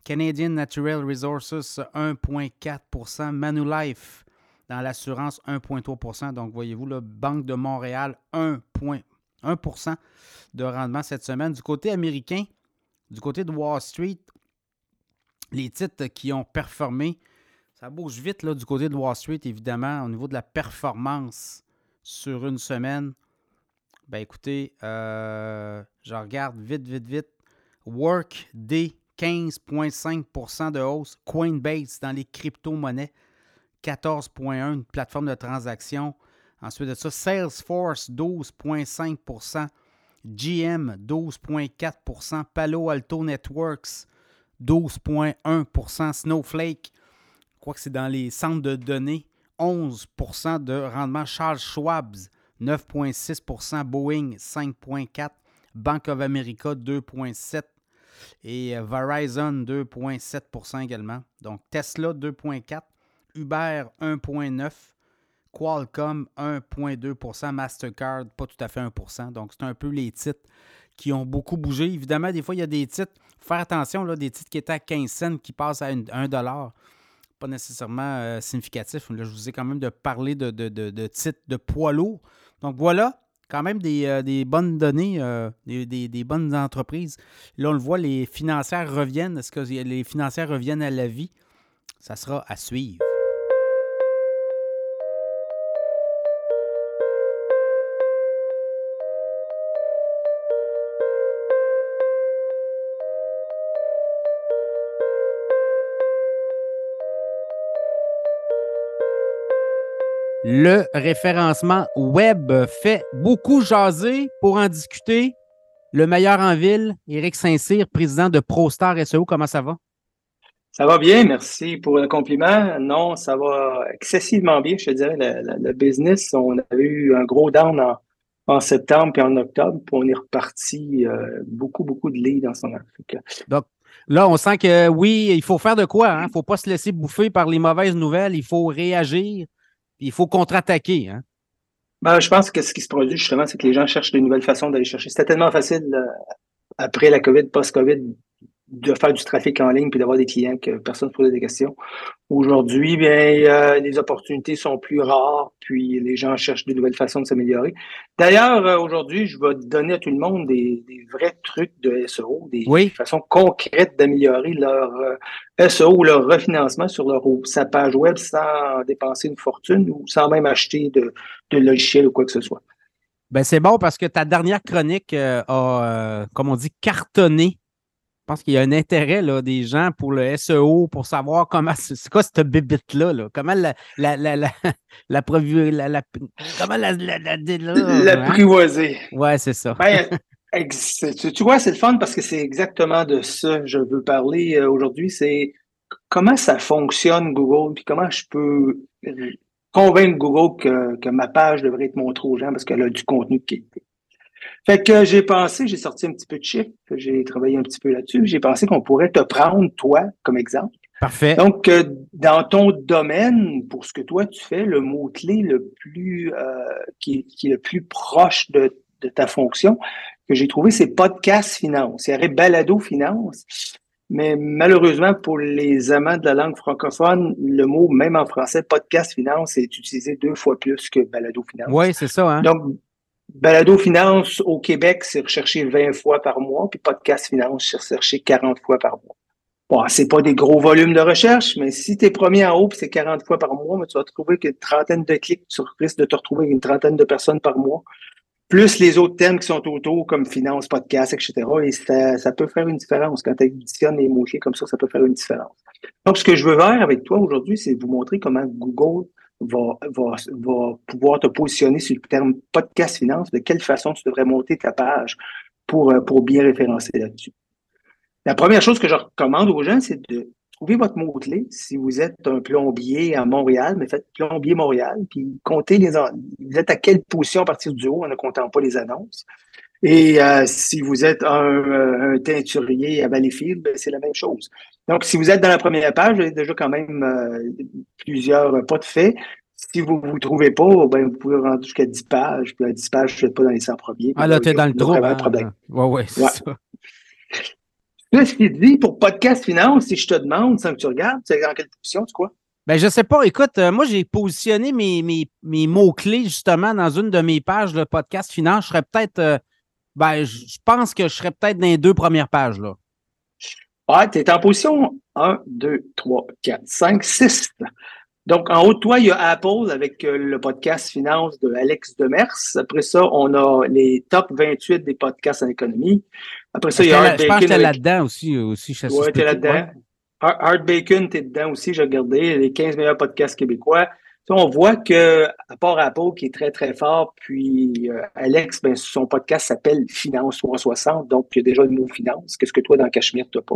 Canadian Natural Resources 1,4% Manulife dans l'assurance 1,3% Donc, voyez-vous, la Banque de Montréal 1,1% de rendement cette semaine. Du côté américain, Du côté de Wall Street, les titres qui ont performé, ça bouge vite là, du côté de Wall Street, évidemment, au niveau de la performance sur une semaine. Ben écoutez, euh, je regarde vite, vite, vite. Work Day, 15,5% de hausse. Coinbase dans les crypto-monnaies, 14,1 une plateforme de transaction. Ensuite de ça, Salesforce, 12,5% GM, 12,4% Palo Alto Networks, 12,1% Snowflake, crois que c'est dans les centres de données, 11% de rendement. Charles Schwab, 9,6% Boeing, 5,4% Bank of America, 2,7% et euh, Verizon, 2,7% également. Donc Tesla, 2,4% Uber, 1,9% Qualcomm, 1,2% Mastercard, pas tout à fait 1% Donc, c'est un peu les titres qui ont beaucoup bougé. Évidemment, des fois, il y a des titres, faire attention, là, des titres qui étaient à 15 cents qui passent à 1 dollar. Pas nécessairement euh, significatif. Là, je vous ai quand même de parler de, de, titres de poids lourd. Donc, voilà, quand même des, euh, bonnes données, euh, des, des, bonnes entreprises. Là, on le voit, les financières reviennent. Est-ce que les financières reviennent à la vie? Ça sera à suivre. Le référencement web fait beaucoup jaser pour en discuter. Le meilleur en ville, Éric Saint-Cyr, président de ProStar SEO, comment ça va? Ça va bien, merci pour le compliment. Non, ça va excessivement bien, je te dirais. Le, business, on a eu un gros down en, septembre et en octobre, puis on est reparti euh, beaucoup, beaucoup de leads en ce moment. Donc, là, on sent que oui, il faut faire de quoi. Il hein? ne faut pas se laisser bouffer par les mauvaises nouvelles. Il faut réagir il faut contre-attaquer. Hein? Ben, je pense que ce qui se produit justement, c'est que les gens cherchent de nouvelles façons d'aller chercher. C'était tellement facile euh, après la COVID, post-COVID, de faire du trafic en ligne puis d'avoir des clients que personne ne posait des questions. Aujourd'hui, bien, les opportunités sont plus rares, puis les gens cherchent de nouvelles façons de s'améliorer. D'ailleurs, euh, aujourd'hui, je vais donner à tout le monde des, vrais trucs de SEO, des façons concrètes d'améliorer leur euh, SEO ou leur refinancement sur leur sa page web sans dépenser une fortune ou sans même acheter de, de logiciel ou quoi que ce soit. Ben c'est bon parce que ta dernière chronique euh, a, comme on dit, cartonné pense qu'il y a un intérêt là, des gens pour le SEO, pour savoir comment c'est quoi cette bibite-là, là? comment la la la la la, la, comment la la, l'apprivoiser. Hein? Ouais, c'est ça. Ben, tu, vois, c'est le fun parce que c'est exactement de ça que je veux parler euh, aujourd'hui. C'est comment ça fonctionne Google, puis comment je peux convaincre Google que, que ma page devrait être montrée aux gens parce qu'elle a du contenu de qualité. Fait que j'ai pensé, j'ai sorti un petit peu de chiffres, j'ai travaillé un petit peu là-dessus. J'ai pensé qu'on pourrait te prendre, toi, comme exemple. Parfait. Donc, euh, dans ton domaine, pour ce que toi tu fais, le mot-clé le plus euh, qui, qui, est le plus proche de, de ta fonction que j'ai trouvé, c'est podcast finance. Il y aurait balado finance. Mais malheureusement, pour les amants de la langue francophone, le mot, même en français, podcast finance, est utilisé deux fois plus que balado finance. Oui, c'est ça. Hein? Donc, Balado Finance au Québec, c'est recherché 20 fois par mois, puis Podcast Finance, c'est recherché 40 fois par mois. Bon, c'est pas des gros volumes de recherche, mais si tu es premier en haut, c'est 40 fois par mois, mais tu vas trouver qu'une trentaine de clics, tu risques de te retrouver avec une trentaine de personnes par mois, plus les autres thèmes qui sont autour, comme finance, podcast, etc. Et ça, ça peut faire une différence. Quand tu additionnes les mots-clés comme ça, ça peut faire une différence. Donc, ce que je veux faire avec toi aujourd'hui, c'est vous montrer comment Google va, va, va pouvoir te positionner sur le terme podcast finance, de quelle façon tu devrais monter ta page pour, euh, pour bien référencer là-dessus. La première chose que je recommande aux gens, c'est de trouver votre mot-clé. Si vous êtes un plombier à Montréal, mais faites plombier Montréal, puis comptez les vous êtes à quelle position à partir du haut en ne comptant pas les annonces. Et euh, si vous êtes un, euh, un teinturier à Valleyfield, ben, c'est la même chose. Donc, si vous êtes dans la première page, vous avez déjà quand même euh, plusieurs pas de fait. Si vous ne vous trouvez pas, ben, vous pouvez rentrer jusqu'à 10 pages. Puis à 10 pages, je ne pas dans les 100 premiers. Ah là, tu es dans le trou. Hein? problème. Oui, oui, c'est ouais. ça. ce qui dit pour Podcast Finance, si je te demande, sans que tu regardes, tu es dans quelle position, tu crois? Ben, je sais pas. Écoute, moi, j'ai positionné mes, mes, mes mots-clés justement dans une de mes pages de podcast finance. Je serais peut-être ben, je pense que je serais peut-être dans les deux premières pages, là. Ouais, tu es en position 1, 2, 3, 4, 5, 6. Donc, en haut de toi, il y a Apple avec euh, le podcast Finance de Alex Demers. Après ça, on a les top 28 des podcasts en économie. Après ça, il y a Art Bacon. Je pense que avec... là-dedans aussi. aussi ouais, t'es là-dedans. Art Bacon, t'es dedans aussi, j'ai regardé. Les 15 meilleurs podcasts québécois. On voit que, à part Apple, qui est très, très fort, puis euh, Alex, ben, son podcast s'appelle Finance 360, donc il y a déjà le mot finance. Qu'est-ce que toi, dans Cachemire, tu pas?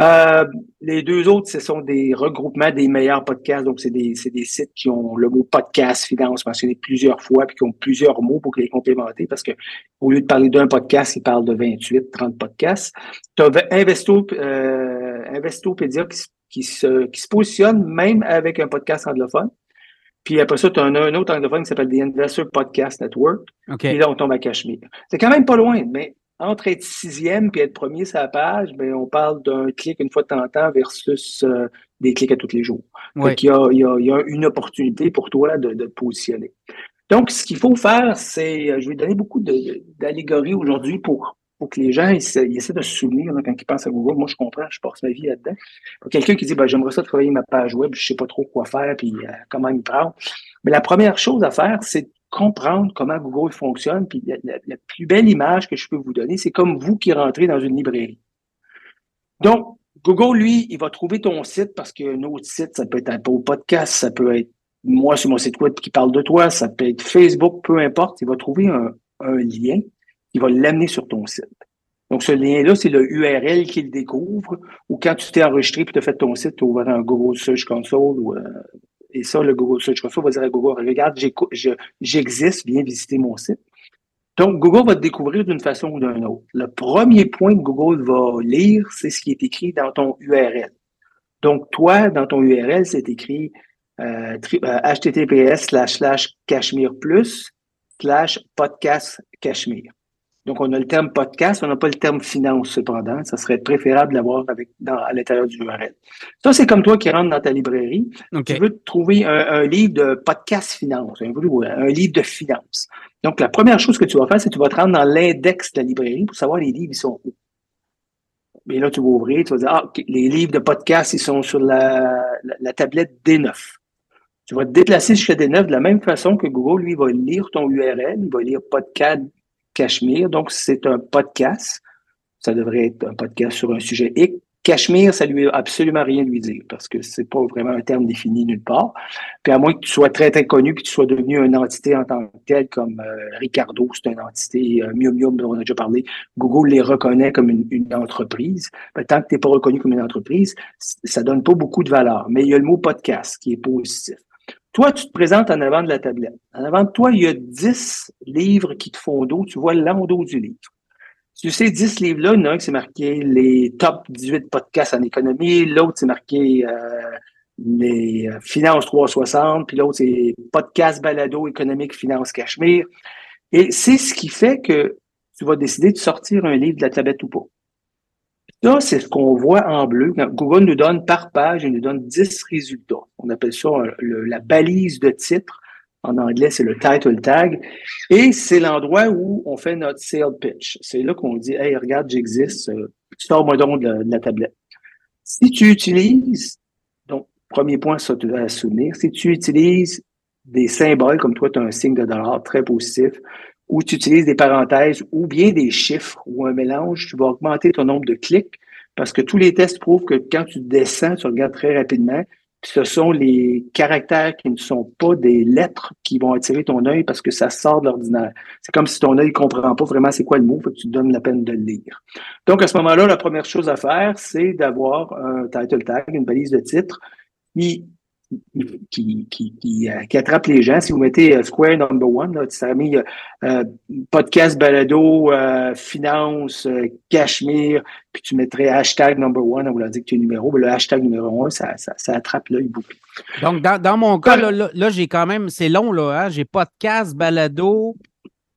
Euh, les deux autres, ce sont des regroupements des meilleurs podcasts. Donc, c'est des, des sites qui ont le mot podcast, finance mentionné plusieurs fois, puis qui ont plusieurs mots pour les complémenter, parce que au lieu de parler d'un podcast, ils parlent de 28, 30 podcasts. Tu Investo, euh, qui, qui, se, qui se positionne même avec un podcast anglophone. Puis après ça, tu as un, autre anglophone qui s'appelle The Investor Podcast Network. Okay. Et là, on tombe à Cachemire. C'est quand même pas loin, mais entre être sixième et être premier sur la page, ben, on parle d'un clic une fois de temps en temps versus euh, des clics à tous les jours. Donc, il y a, il y, a, il y a une opportunité pour toi de, de te positionner. Donc, ce qu'il faut faire, c'est, euh, je vais donner beaucoup d'allégories aujourd'hui pour, pour que les gens ils, essaient de se souvenir là, quand ils pensent à Google. Moi, je comprends, je passe ma vie là-dedans. Quelqu'un qui dit, ben, j'aimerais ça travailler ma page web, je sais pas trop quoi faire, puis euh, comment y prendre. Mais la première chose à faire, c'est comprendre comment Google fonctionne. Puis la, plus belle image que je peux vous donner, c'est comme vous qui rentrez dans une librairie. Donc, Google, lui, il va trouver ton site parce qu'un autre site, ça peut être Apple Podcast, ça peut être moi sur mon site web qui parle de toi, ça peut être Facebook, peu importe. Il va trouver un, un lien qui va l'amener sur ton site. Donc, ce lien-là, c'est le URL qu'il découvre, ou quand tu t'es enregistré puis tu as fait ton site, tu as ouvert un Google Search Console ou euh, et ça, le Google Search Console va dire à Google, regarde, j'existe, viens visiter mon site. Donc, Google va te découvrir d'une façon ou d'une autre. Le premier point que Google va lire, c'est ce qui est écrit dans ton URL. Donc, toi, dans ton URL, c'est écrit euh, https slash slash cachemire plus slash podcast cachemire. Donc, on a le terme podcast, on n'a pas le terme finance, cependant. Ça serait préférable d'avoir avec dans, à l'intérieur du URL. Ça, c'est comme toi qui rentres dans ta librairie. Okay. Tu veux trouver un, un, livre de podcast finance, un, un, livre de finance. Donc, la première chose que tu vas faire, c'est que tu vas te rendre dans l'index de la librairie pour savoir les livres, ils sont où. Et là, tu vas ouvrir, tu vas dire, ah, okay, les livres de podcast, ils sont sur la, la, la tablette D9. Tu vas te déplacer jusqu'à D9 de la même façon que Google, lui, va lire ton URL, il va lire podcast Cachemire. Donc, c'est un podcast. Ça devrait être un podcast sur un sujet X. Cachemire, ça lui a absolument rien lui dire parce que c'est pas vraiment un terme défini nulle part. Puis à moins que tu sois très très connu que tu sois devenu une entité en tant que telle comme euh, Ricardo, c'est une entité, euh, dont on a déjà parlé. Google les reconnaît comme une, entreprise. Mais tant que tu n'es pas reconnu comme une entreprise, ça donne pas beaucoup de valeur. Mais il y a le mot podcast qui est positif. Toi, tu te présentes en avant de la tablette. En avant de toi, il y a 10 livres qui te font dos. Tu vois l'endos du livre. Sur ces 10 livres-là, il y en a un qui c'est marqué les top 18 podcasts en économie, l'autre c'est marqué euh, les finances 360, puis l'autre c'est podcast balado économique finance cachemire. Et c'est ce qui fait que tu vas décider de sortir un livre de la tablette ou pas. Ça, c'est ce qu'on voit en bleu. Google nous donne par page, il nous donne 10 résultats. On appelle ça le, la balise de titre. En anglais, c'est le title tag. Et c'est l'endroit où on fait notre sale pitch. C'est là qu'on dit, hey, regarde, j'existe. Euh, Sors-moi donc de, de, la tablette. Si tu utilises, donc, premier point ça à souvenir, si tu utilises des symboles, comme toi, tu as un signe de dollar très positif, ou tu utilises des parenthèses ou bien des chiffres ou un mélange, tu vas augmenter ton nombre de clics parce que tous les tests prouvent que quand tu descends, tu regardes très rapidement, ce sont les caractères qui ne sont pas des lettres qui vont attirer ton œil parce que ça sort de l'ordinaire. C'est comme si ton œil ne comprend pas vraiment c'est quoi le mot, tu te donnes la peine de le lire. Donc, à ce moment-là, la première chose à faire, c'est d'avoir un title tag, une balise de titre, qui qui, qui, qui, euh, qui, attrape les gens. Si vous mettez euh, Square Number One, là, ça a mis euh, podcast balado, finance, cachemire, puis tu mettrais hashtag number one, on vous l'a dit que tu es numéro, mais le hashtag numéro un, ça, ça, ça attrape l'œil beaucoup. Donc, dans, dans mon cas, là, là, là j'ai quand même, c'est long, là, hein? j'ai podcast, balado,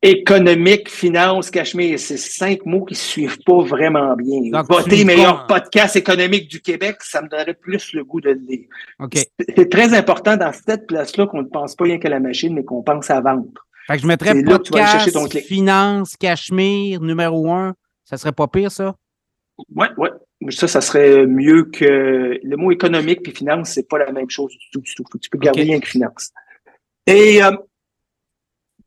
économique, finance, cachemire, c'est cinq mots qui ne suivent pas vraiment bien. Donc, Voter meilleur pas... podcast économique du Québec, ça me donnerait plus le goût de le lire. Okay. C'est très important dans cette place-là qu'on ne pense pas rien qu'à la machine, mais qu'on pense à vendre. Fait que je mettrais podcast, ton finance, cachemire, numéro un. Ça serait pas pire, ça? Oui, oui. Ça, ça serait mieux que le mot économique puis finance, c'est pas la même chose du tout, du tout. Tu peux garder rien que finance. Et euh,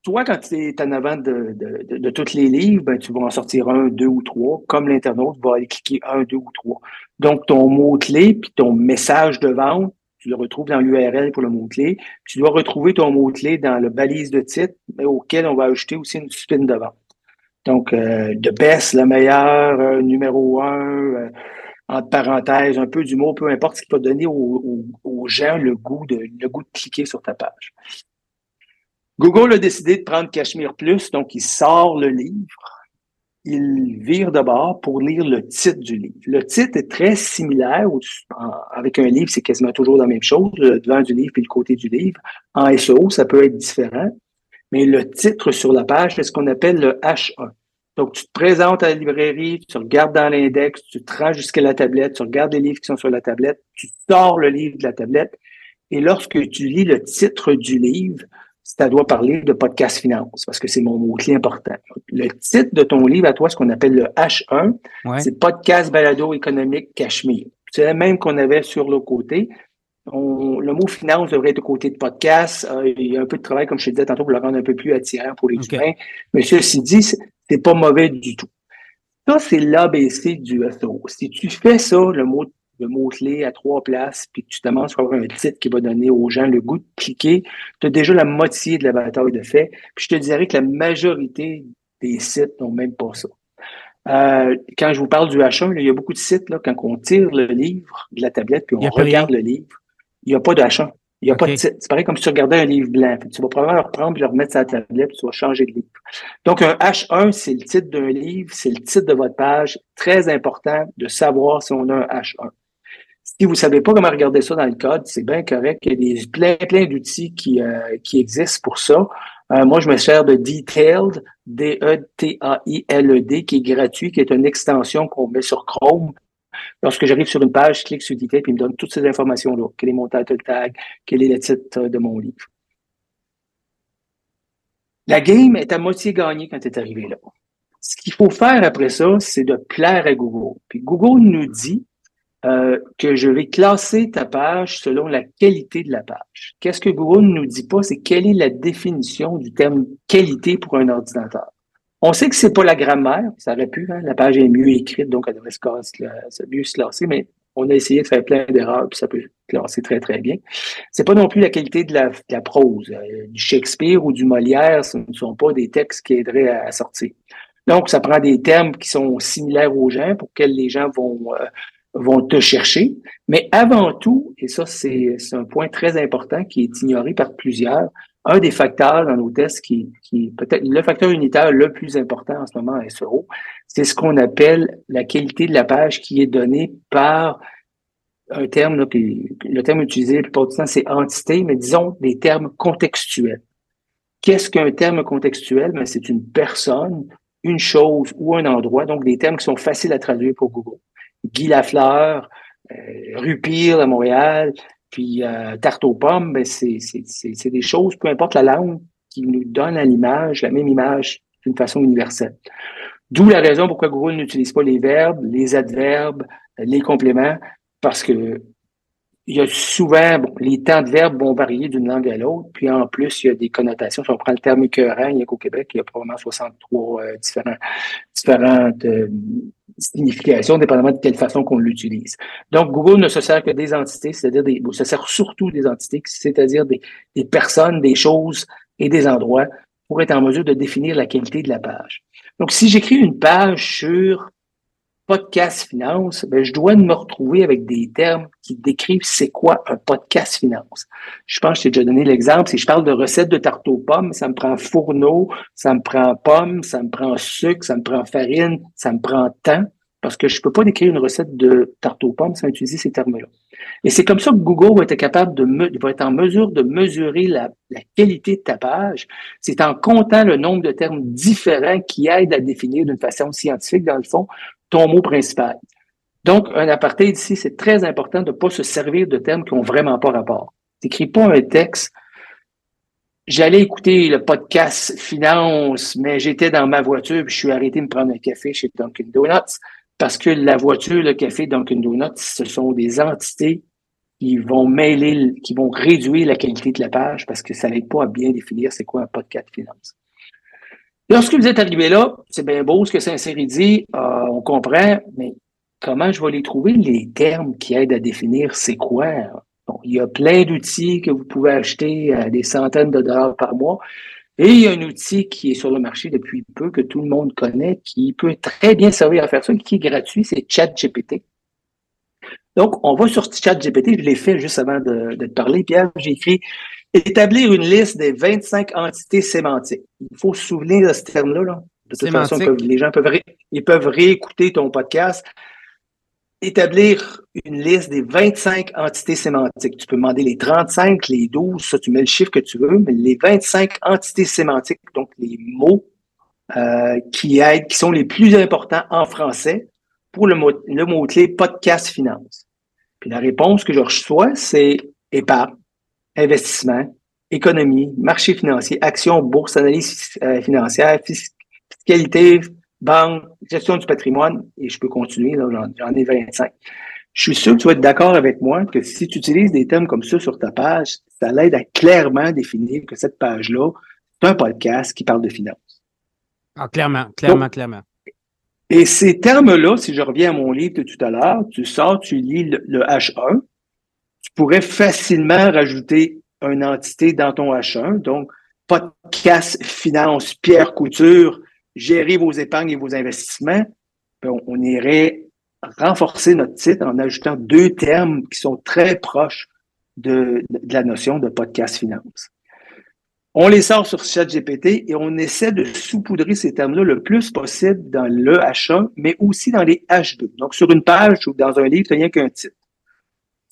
toi, quand tu es en avant de, de, de, tous les livres, ben, tu vas en sortir un, deux ou trois. Comme l'internaute va aller cliquer un, deux ou trois. Donc, ton mot-clé puis ton message de vente, tu le retrouves dans l'URL pour le mot-clé. Tu dois retrouver ton mot-clé dans le balise de titre, auquel on va ajouter aussi une spin de vente. Donc, euh, de best, le meilleur, euh, numéro un, euh, entre parenthèses, un peu d'humour, peu importe ce qui va donner aux, gens le goût, de, le goût de cliquer sur ta page. Google a décidé de prendre Cachemire Plus, donc il sort le livre, il vire de bord pour lire le titre du livre. Le titre est très similaire, avec un livre, c'est quasiment toujours la même chose, le devant du livre et le côté du livre. En SEO, ça peut être différent mais le titre sur la page, c'est ce qu'on appelle le H1. Donc, tu te présentes à la librairie, tu regardes dans l'index, tu te rends jusqu'à la tablette, tu regardes les livres qui sont sur la tablette, tu sors le livre de la tablette, et lorsque tu lis le titre du livre, ça doit parler de podcast finance, parce que c'est mon mot-clé important. Le titre de ton livre à toi, ce qu'on appelle le H1, c'est podcast balado économique Cachemire. C'est le même qu'on avait sur le côté, le mot finance devrait être au côté de podcast. Euh, il y a un peu de travail, comme je te disais tantôt, pour le rendre un peu plus attirant pour les humains. Mais ceci dit, c'est pas mauvais du tout. Ça, c'est l'ABC du SEO. Si tu fais ça, le mot le mot-clé à trois places, puis que tu à avoir un titre qui va donner aux gens le goût de cliquer, tu as déjà la moitié de la bataille de fait. Puis je te dirais que la majorité des sites n'ont même pas ça. Euh, quand je vous parle du H1, il y a beaucoup de sites, là, quand on tire le livre de la tablette, puis on regarde le livre, il n'y a pas de H1. Il n'y a pas de titre. C'est pareil comme si tu regardais un livre blanc. tu vas probablement le reprendre et le remettre sur la tablette, puis tu vas changer de livre. Donc, un H1, c'est le titre d'un livre, c'est le titre de votre page. Très important de savoir si on a un H1. Si vous ne savez pas comment regarder ça dans le code, c'est bien correct. Il y a des, plein, plein d'outils qui, euh, qui existent pour ça. Euh, moi, je me sers de Detailed, D-E-T-A-I-L-E-D, e qui est gratuit, qui est une extension qu'on met sur Chrome Lorsque j'arrive sur une page, je clique sur Detail, puis il me donne toutes ces informations-là. Quel est mon title tag, quel est le titre de mon livre? La game est à moitié gagnée quand tu es arrivé là. Ce qu'il faut faire après ça, c'est de plaire à Google. Puis Google nous dit euh, que je vais classer ta page selon la qualité de la page. Qu'est-ce que Google ne nous dit pas, c'est quelle est la définition du terme qualité pour un ordinateur? On sait que c'est pas la grammaire, ça aurait pu, hein, la page est mieux écrite, donc elle devrait se mieux se classer, mais on a essayé de faire plein d'erreurs, puis ça peut classer très, très bien. C'est pas non plus la qualité de la, prose. Euh, du Shakespeare ou du Molière, ce ne sont pas des textes qui aideraient à, sortir. Donc, ça prend des termes qui sont similaires aux gens pour lesquels les gens vont, euh, vont te chercher. Mais avant tout, et ça, c'est un point très important qui est ignoré par plusieurs, un des facteurs dans nos tests qui, qui peut-être le facteur unitaire le plus important en ce moment à SEO, c'est ce qu'on appelle la qualité de la page qui est donnée par un terme, là, le terme utilisé la plupart du temps, c'est entité, mais disons des termes contextuels. Qu'est-ce qu'un terme contextuel? Ben, c'est une personne, une chose ou un endroit, donc des termes qui sont faciles à traduire pour Google. Guy Lafleur, euh, rue Pire à Montréal, puis euh, tarte aux pommes, ben c'est, des choses, peu importe la langue, qui nous donne à l'image la même image d'une façon universelle. D'où la raison pourquoi Google n'utilise pas les verbes, les adverbes, les compléments, parce que il y a souvent, bon, les temps de verbes vont varier d'une langue à l'autre, puis en plus, il y a des connotations. Si on prend le terme écœurant, il y a qu'au Québec, il y a probablement 63 euh, différents, différentes euh, dépendamment de quelle façon qu'on l'utilise. Donc, Google ne se sert que des entités, c'est-à-dire des, se sert surtout des entités, c'est-à-dire des personnes, des choses et des endroits pour être en mesure de définir la qualité de la page. Donc, si j'écris une page sur podcast finance, ben, je dois me retrouver avec des termes qui décrivent c'est quoi un podcast finance. Je pense que je t'ai déjà donné l'exemple. Si je parle de recettes de tarte aux pommes, ça me prend fourneau, ça me prend pommes, ça me prend sucre, ça me prend farine, ça me prend temps, parce que je peux pas décrire une recette de tarte aux pommes sans utiliser ces termes-là. Et c'est comme ça que Google va être capable de me, va être en mesure de mesurer la, la qualité de ta page. C'est en comptant le nombre de termes différents qui aident à définir d'une façon scientifique, dans le fond, mot principal. Donc, un aparté ici, c'est très important de ne pas se servir de termes qui n'ont vraiment pas rapport. T'écris pas un texte. J'allais écouter le podcast finance, mais j'étais dans ma voiture puis je suis arrêté de me prendre un café chez Dunkin' Donuts. parce que la voiture, le café, Dunkin' Donuts, ce sont des entités qui vont mêler, qui vont réduire la qualité de la page parce que ça n'aide pas à bien définir c'est quoi un podcast finance. Lorsque vous êtes arrivé là, c'est bien beau ce que Saint-Cyr dit, euh, on comprend, mais comment je vais les trouver, les termes qui aident à définir c'est quoi? il y a plein d'outils que vous pouvez acheter à des centaines de dollars par mois. Et il y a un outil qui est sur le marché depuis peu, que tout le monde connaît, qui peut très bien servir à faire ça, qui est gratuit, c'est ChatGPT. Donc, on va sur ChatGPT, je l'ai fait juste avant de, de te parler, Pierre, j'ai écrit établir une liste des 25 entités sémantiques. Il faut se souvenir de ce terme-là. De toute façon, les gens peuvent, ils peuvent réécouter ton podcast. Établir une liste des 25 entités sémantiques. Tu peux demander les 35, les 12, ça, tu mets le chiffre que tu veux, mais les 25 entités sémantiques, donc les mots euh, qui aident, qui sont les plus importants en français pour le, mot, le mot-clé podcast finance. Puis la réponse que je reçois, c'est épargne, investissement, économie, marché financier, action, bourse, analyse euh, financière, fiscalité, banque, gestion du patrimoine, et je peux continuer, j'en ai 25. Je suis sûr que tu vas être d'accord avec moi que si tu utilises des thèmes comme ça sur ta page, ça l'aide à clairement définir que cette page-là, c'est un podcast qui parle de finances. Ah, clairement, clairement, clairement. Et ces termes-là, si je reviens à mon livre de tout à l'heure, tu sors, tu lis le H1, tu pourrais facilement rajouter une entité dans ton H1. Donc, podcast finance Pierre Couture, gérer vos épargnes et vos investissements. Ben, on, irait renforcer notre titre en ajoutant deux termes qui sont très proches de, de la notion de podcast finance. On les sort sur ChatGPT et on essaie de saupoudrer ces termes-là le plus possible dans le H1, mais aussi dans les H2. Donc, sur une page ou dans un livre, tu n'as rien qu'un titre.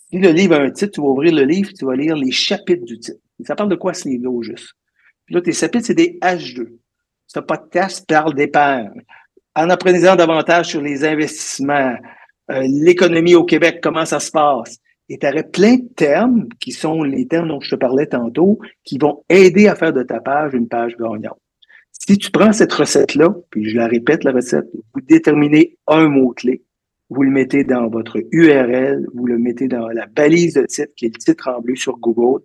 Si le livre a un titre, tu vas ouvrir le livre, tu vas lire les chapitres du titre. Ça parle de quoi ce livre-là au juste? Puis là, tes chapitres, c'est des H2. Ce podcast parle d'épargne. En apprenant davantage sur les investissements, euh, l'économie au Québec, comment ça se passe? Et tu aurais plein de termes qui sont les termes dont je te parlais tantôt, qui vont aider à faire de ta page une page gagnante. Si tu prends cette recette-là, puis je la répète, la recette, vous déterminez un mot-clé, vous le mettez dans votre URL, vous le mettez dans la balise de titre, qui est le titre en bleu sur Google,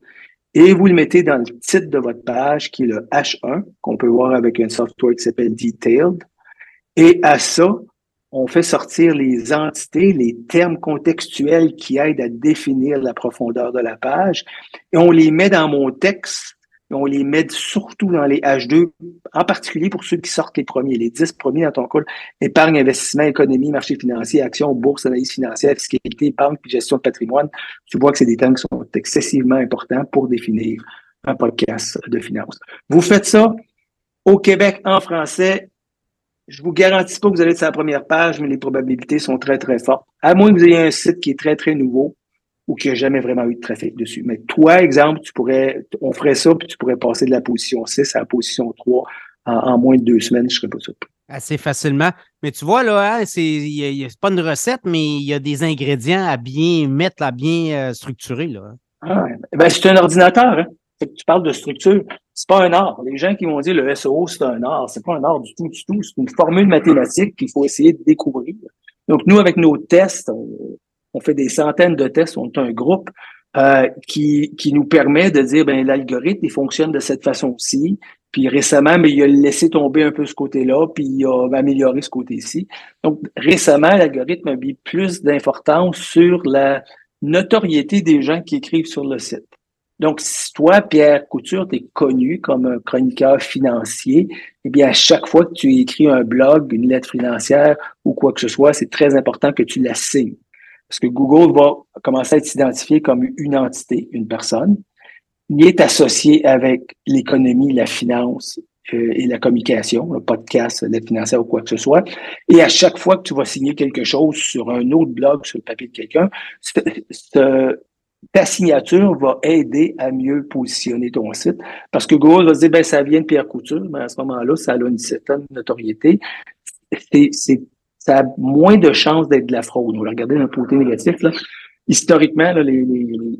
et vous le mettez dans le titre de votre page, qui est le H1, qu'on peut voir avec un software qui s'appelle Detailed. Et à ça, on fait sortir les entités, les termes contextuels qui aident à définir la profondeur de la page, et on les met dans mon texte on les met surtout dans les H2, en particulier pour ceux qui sortent les premiers, les 10 premiers dans ton call, épargne, investissement, économie, marché financier, action, bourse, analyse financière, fiscalité, banque, puis gestion de patrimoine. Tu vois que c'est des thèmes qui sont excessivement importants pour définir un podcast de finance. Vous faites ça au Québec en français. Je vous garantis pas que vous allez être sur la première page, mais les probabilités sont très, très fortes. À moins que vous ayez un site qui est très, très nouveau ou qui n'a jamais vraiment eu de trafic dessus. Mais toi, exemple, tu pourrais, on ferait ça, puis tu pourrais passer de la position 6 à la position 3 en, moins de deux semaines, je ne serais pas surpris. Assez facilement. Mais tu vois, là, hein, c'est pas une recette, mais il y a des ingrédients à bien mettre, à bien euh, structurer. Là. Ah, ben, c'est un ordinateur. Hein? tu parles de structure. C'est pas un art. Les gens qui vont dire le SEO, c'est un art. C'est pas un art du tout, du tout. C'est une formule mathématique qu'il faut essayer de découvrir. Donc, nous, avec nos tests, on fait des centaines de tests, on est un groupe euh, qui, qui nous permet de dire ben l'algorithme il fonctionne de cette façon-ci. Puis récemment, mais il a laissé tomber un peu ce côté-là, puis il a amélioré ce côté-ci. Donc récemment, l'algorithme a mis plus d'importance sur la notoriété des gens qui écrivent sur le site. Donc, si toi, Pierre Couture, tu es connu comme un chroniqueur financier, eh bien, à chaque fois que tu écris un blog, une lettre financière ou quoi que ce soit, c'est très important que tu la signes. Parce que Google va commencer à être identifié comme une entité, une personne. Il est associé avec l'économie, la finance euh, et la communication, le podcast, l'aide financière ou quoi que ce soit. Et à chaque fois que tu vas signer quelque chose sur un autre blog, sur le papier de quelqu'un, ta signature va aider à mieux positionner ton site. Parce que Google va se dire, ben, ça vient de Pierre Couture, mais à ce moment-là, ça a une certaine notoriété. C'est ça a moins de chances d'être de la fraude. On va regarder d'un côté négatif. Là. historiquement, les,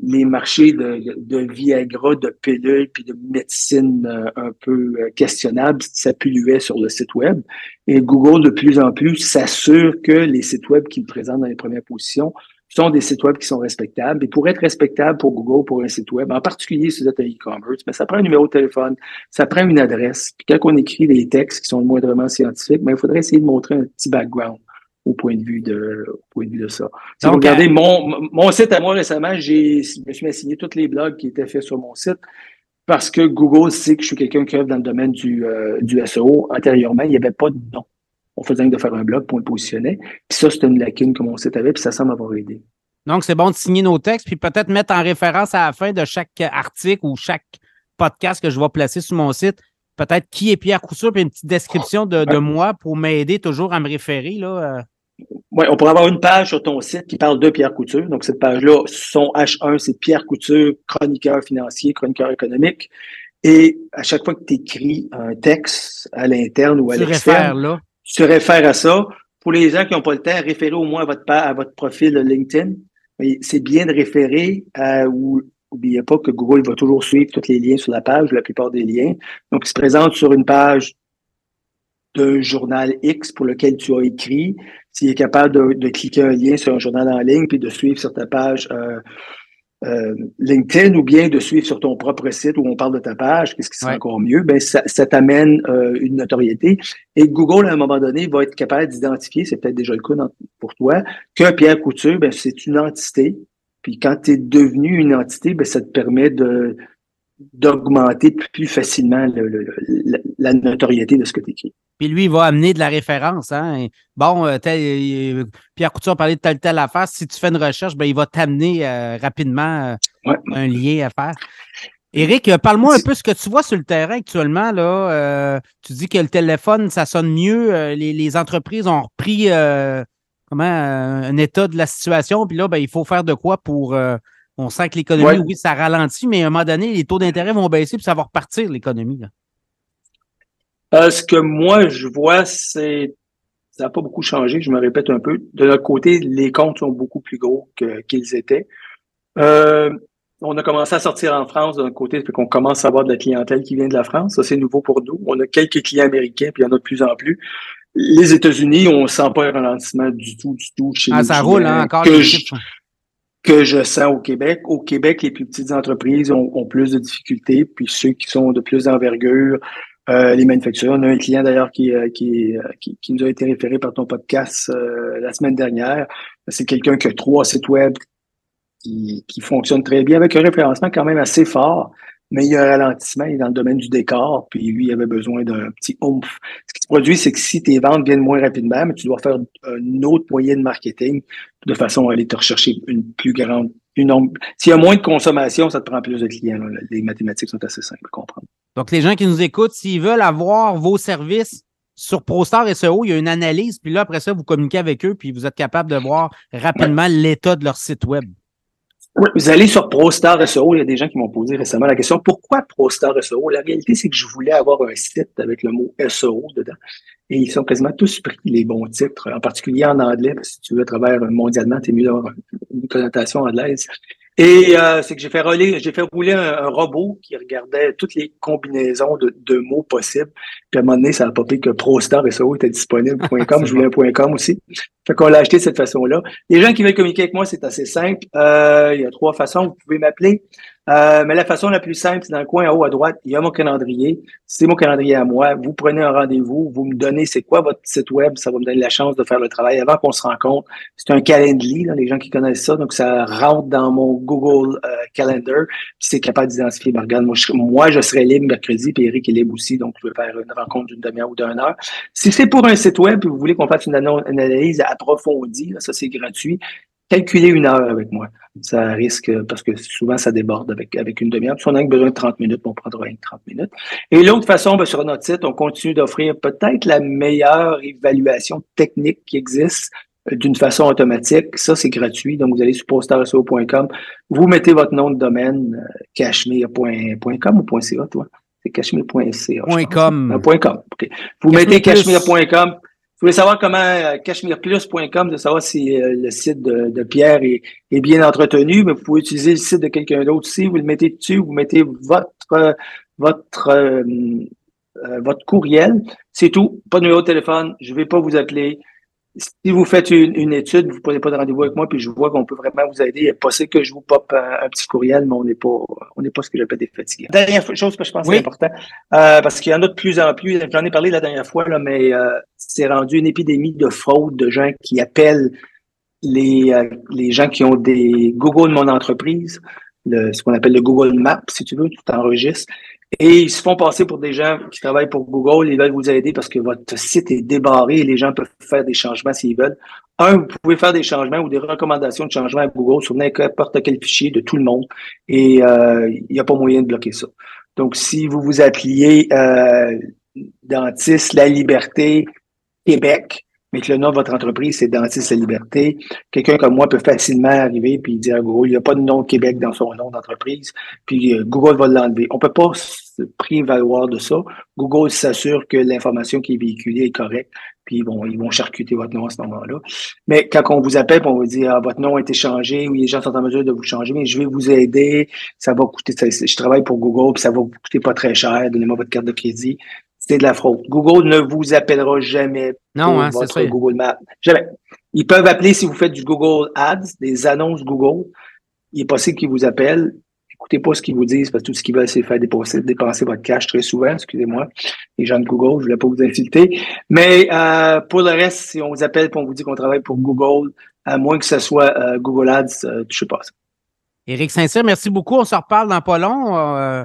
les, marchés de, de, Viagra, de pilules, puis de médecine euh, un peu euh, questionnables s'appuyaient sur le site web. Et Google, de plus en plus, s'assure que les sites web qu'il présente dans les premières positions sont des sites web qui sont respectables. Et pour être respectable pour Google, pour un site web, en particulier si vous êtes un e-commerce, mais ça prend un numéro de téléphone, ça prend une adresse. Puis quand on écrit des textes qui sont moindrement scientifiques, mais il faudrait essayer de montrer un petit background au point de vue de, au point de, vue de ça. Si vous regardez mon, mon site à moi récemment, j'ai, je me suis assigné tous les blogs qui étaient faits sur mon site parce que Google sait que je suis quelqu'un qui œuvre dans le domaine du, euh, du SEO. Antérieurement, il n'y avait pas de nom. On faisait de faire un blog pour le positionner. Puis ça, c'était une lacune que mon site avait, puis ça semble avoir aidé. Donc, c'est bon de signer nos textes, puis peut-être mettre en référence à la fin de chaque article ou chaque podcast que je vais placer sur mon site, peut-être qui est Pierre Couture, puis une petite description de, de moi pour m'aider toujours à me référer. Là. Euh. Oui, on pourrait avoir une page sur ton site qui parle de Pierre Couture. Donc, cette page-là, son H1, c'est Pierre Couture, chroniqueur financier, chroniqueur économique. Et à chaque fois que tu écris un texte à l'interne ou à l'externe, tu réfères à ça. Pour les gens qui n'ont pas le temps, référez au moins à votre, votre profil LinkedIn. C'est bien de référer à, ou N'oubliez pas que Google va toujours suivre tous les liens sur la page, la plupart des liens. Donc, il se présente sur une page d'un journal X pour lequel tu as écrit, s'il est capable de, cliquer un lien sur un journal en ligne puis de suivre sur ta page euh, euh, LinkedIn ou bien de suivre sur ton propre site où on parle de ta page, qu'est-ce qui serait encore mieux, ben ça, t'amène euh, une notoriété. Et Google, à un moment donné, va être capable d'identifier, c'est peut-être déjà le cas pour toi, que Pierre Couture, ben, c'est une entité. Puis quand tu es devenu une entité, ben, ça te permet de d'augmenter plus facilement la notoriété de ce que tu écris. Puis lui, il va amener de la référence. Hein? Bon, euh, euh, Pierre Couture a parlé de telle telle affaire. Si tu fais une recherche, ben, il va t'amener euh, rapidement un lien à faire. Éric, parle-moi un peu ce que tu vois sur le terrain actuellement. Là. tu dis que le téléphone, ça sonne mieux. Les, entreprises ont repris comment, un état de la situation. Puis là, ben, il faut faire de quoi pour. On sent que l'économie, oui, ça ralentit, mais à un moment donné, les taux d'intérêt vont baisser, puis ça va repartir, l'économie. Euh, ce que moi, je vois, c'est ça n'a pas beaucoup changé, je me répète un peu. De notre côté, les comptes sont beaucoup plus gros qu'ils étaient. Euh, on a commencé à sortir en France de notre côté, puis qu'on commence à avoir de la clientèle qui vient de la France. Ça, c'est nouveau pour nous. On a quelques clients américains, puis il y en a de plus en plus. Les États-Unis, on ne sent pas un ralentissement du tout, du tout chez ah, Ça roule hein, encore que je, que je sens au Québec. Au Québec, les plus petites entreprises ont, plus de difficultés, puis ceux qui sont de plus d'envergure euh, les manufacturiers. On a un client d'ailleurs qui, euh, euh, qui, qui, nous a été référé par ton podcast la semaine dernière. C'est quelqu'un qui a trois sites web qui, qui fonctionnent très bien avec un référencement quand même assez fort, mais il y a un ralentissement, il est dans le domaine du décor, puis lui, il avait besoin d'un petit oomph. Ce qui se produit, c'est que si tes ventes viennent moins rapidement, mais tu dois faire un autre moyen de marketing de façon à aller te rechercher une plus grande s'il y a moins de consommation, ça te prend plus de clients. Les mathématiques sont assez simples à comprendre. Donc, les gens qui nous écoutent, s'ils veulent avoir vos services sur ProStar SEO, il y a une analyse, puis là, après ça, vous communiquez avec eux, puis vous êtes capable de voir rapidement l'état de leur site web. Vous allez sur ProStar SEO, il y a des gens qui m'ont posé récemment la question pourquoi ProStar SEO La réalité, c'est que je voulais avoir un site avec le mot SEO dedans. Et ils sont quasiment tous pris les bons titres, en particulier en anglais, parce que si tu veux travailler mondialement, tu es mieux d'avoir une connotation anglaise. Et euh, c'est que j'ai fait rouler, j'ai fait rouler un, robot qui regardait toutes les combinaisons de, de, mots possibles. Puis à un moment donné, ça a popé que ProStar et SEO était disponible. .com, je voulais un .com aussi. Fait qu'on l'a acheté de cette façon-là. Les gens qui veulent communiquer avec moi, c'est assez simple. Euh, il y a trois façons. Vous pouvez m'appeler. Euh, mais la façon la plus simple, c'est dans le coin en haut à droite, il y a mon calendrier. C'est mon calendrier à moi. Vous prenez un rendez-vous, vous me donnez c'est quoi votre site web, ça va me donner la chance de faire le travail avant qu'on se rencontre. C'est un calendrier, là, les gens qui connaissent ça, donc ça rentre dans mon Google euh, Calendar, puis c'est capable d'identifier, ben, regarde, moi je, serai libre mercredi, puis Eric est libre aussi, donc je vais faire une rencontre d'une demi-heure ou d'une heure. Si c'est pour un site web, et vous voulez qu'on fasse une, analyse approfondie, ça c'est gratuit, calculez une heure avec moi. Ça risque, parce que souvent, ça déborde avec, avec une demi-heure. Si on a besoin de 30 minutes, on prendra 30 minutes. Et l'autre façon, ben, sur notre site, on continue d'offrir peut-être la meilleure évaluation technique qui existe euh, d'une façon automatique. Ça, c'est gratuit. Donc, vous allez sur postarseo.com, vous mettez votre nom de domaine, euh, cachemire.com ou .ca, toi? C'est cachemire.ca. .com. Euh, .com, Vous mettez cachemire.com, vous voulez savoir comment euh, cashmereplus.com, de savoir si euh, le site de, Pierre est, bien entretenu, mais vous pouvez utiliser le site de quelqu'un d'autre aussi. Vous le mettez dessus, vous mettez votre votre euh, votre courriel. C'est tout. Pas de numéro de téléphone. Je ne vais pas vous appeler si vous faites une, étude, vous ne prenez pas de rendez-vous avec moi, puis je vois qu'on peut vraiment vous aider. Il est possible que je vous pop un, petit courriel, mais on n'est pas, on n'est pas ce que j'appelle des fatigués. Dernière chose que je pense est important, euh, parce qu'il y en a de plus en plus. J'en ai parlé la dernière fois, là, mais euh, c'est rendu une épidémie de fraude de gens qui appellent les, euh, les gens qui ont des Google Mon Entreprise, le, ce qu'on appelle le Google Maps, si tu veux, tout enregistre. Et ils se font passer pour des gens qui travaillent pour Google. Ils veulent vous aider parce que votre site est débarré et les gens peuvent faire des changements s'ils veulent. Un, vous pouvez faire des changements ou des recommandations de changement à Google sur n'importe quel fichier de tout le monde. Et euh, il n'y a pas moyen de bloquer ça. Donc, si vous vous appeliez euh, Dentiste La Liberté Québec, mais que le nom de votre entreprise, c'est Dentiste La Liberté, quelqu'un comme moi peut facilement arriver puis dire à Google, il n'y a pas de nom Québec dans son nom d'entreprise, puis euh, Google va l'enlever. On peut pas se prévaloir de ça. Google s'assure que l'information qui est véhiculée est correcte, puis bon, ils vont charcuter votre nom à ce moment-là. Mais quand on vous appelle, on vous dit, ah, votre nom a été changé, ou les gens sont en mesure de vous changer, mais je vais vous aider, ça va coûter, je travaille pour Google, puis ça va vous coûter pas très cher, donnez-moi votre carte de crédit c'est de la fraude. Google ne vous appellera jamais non, hein, votre Google Maps. Jamais. Ils peuvent appeler si vous faites du Google Ads, des annonces Google. Il est possible qu'ils vous appellent. Écoutez pas ce qu'ils vous disent parce que tout ce qu'ils veulent, c'est faire dépenser, dépenser votre cash très souvent. Excusez-moi, les gens de Google, je ne voulais pas vous insulter. Mais euh, pour le reste, si on vous appelle et on vous dit qu'on travaille pour Google, à moins que ce soit euh, Google Ads, euh, sais pas. Éric Saint-Cyr, merci beaucoup. On se reparle dans pas long.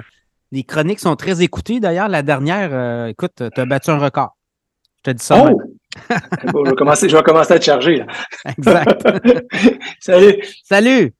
Les chroniques sont très écoutées. D'ailleurs, la dernière, euh, écoute, tu as euh. battu un record. Je te dis ça. Oh! Je, vais commencer, à te charger. Exact. Salut. Salut.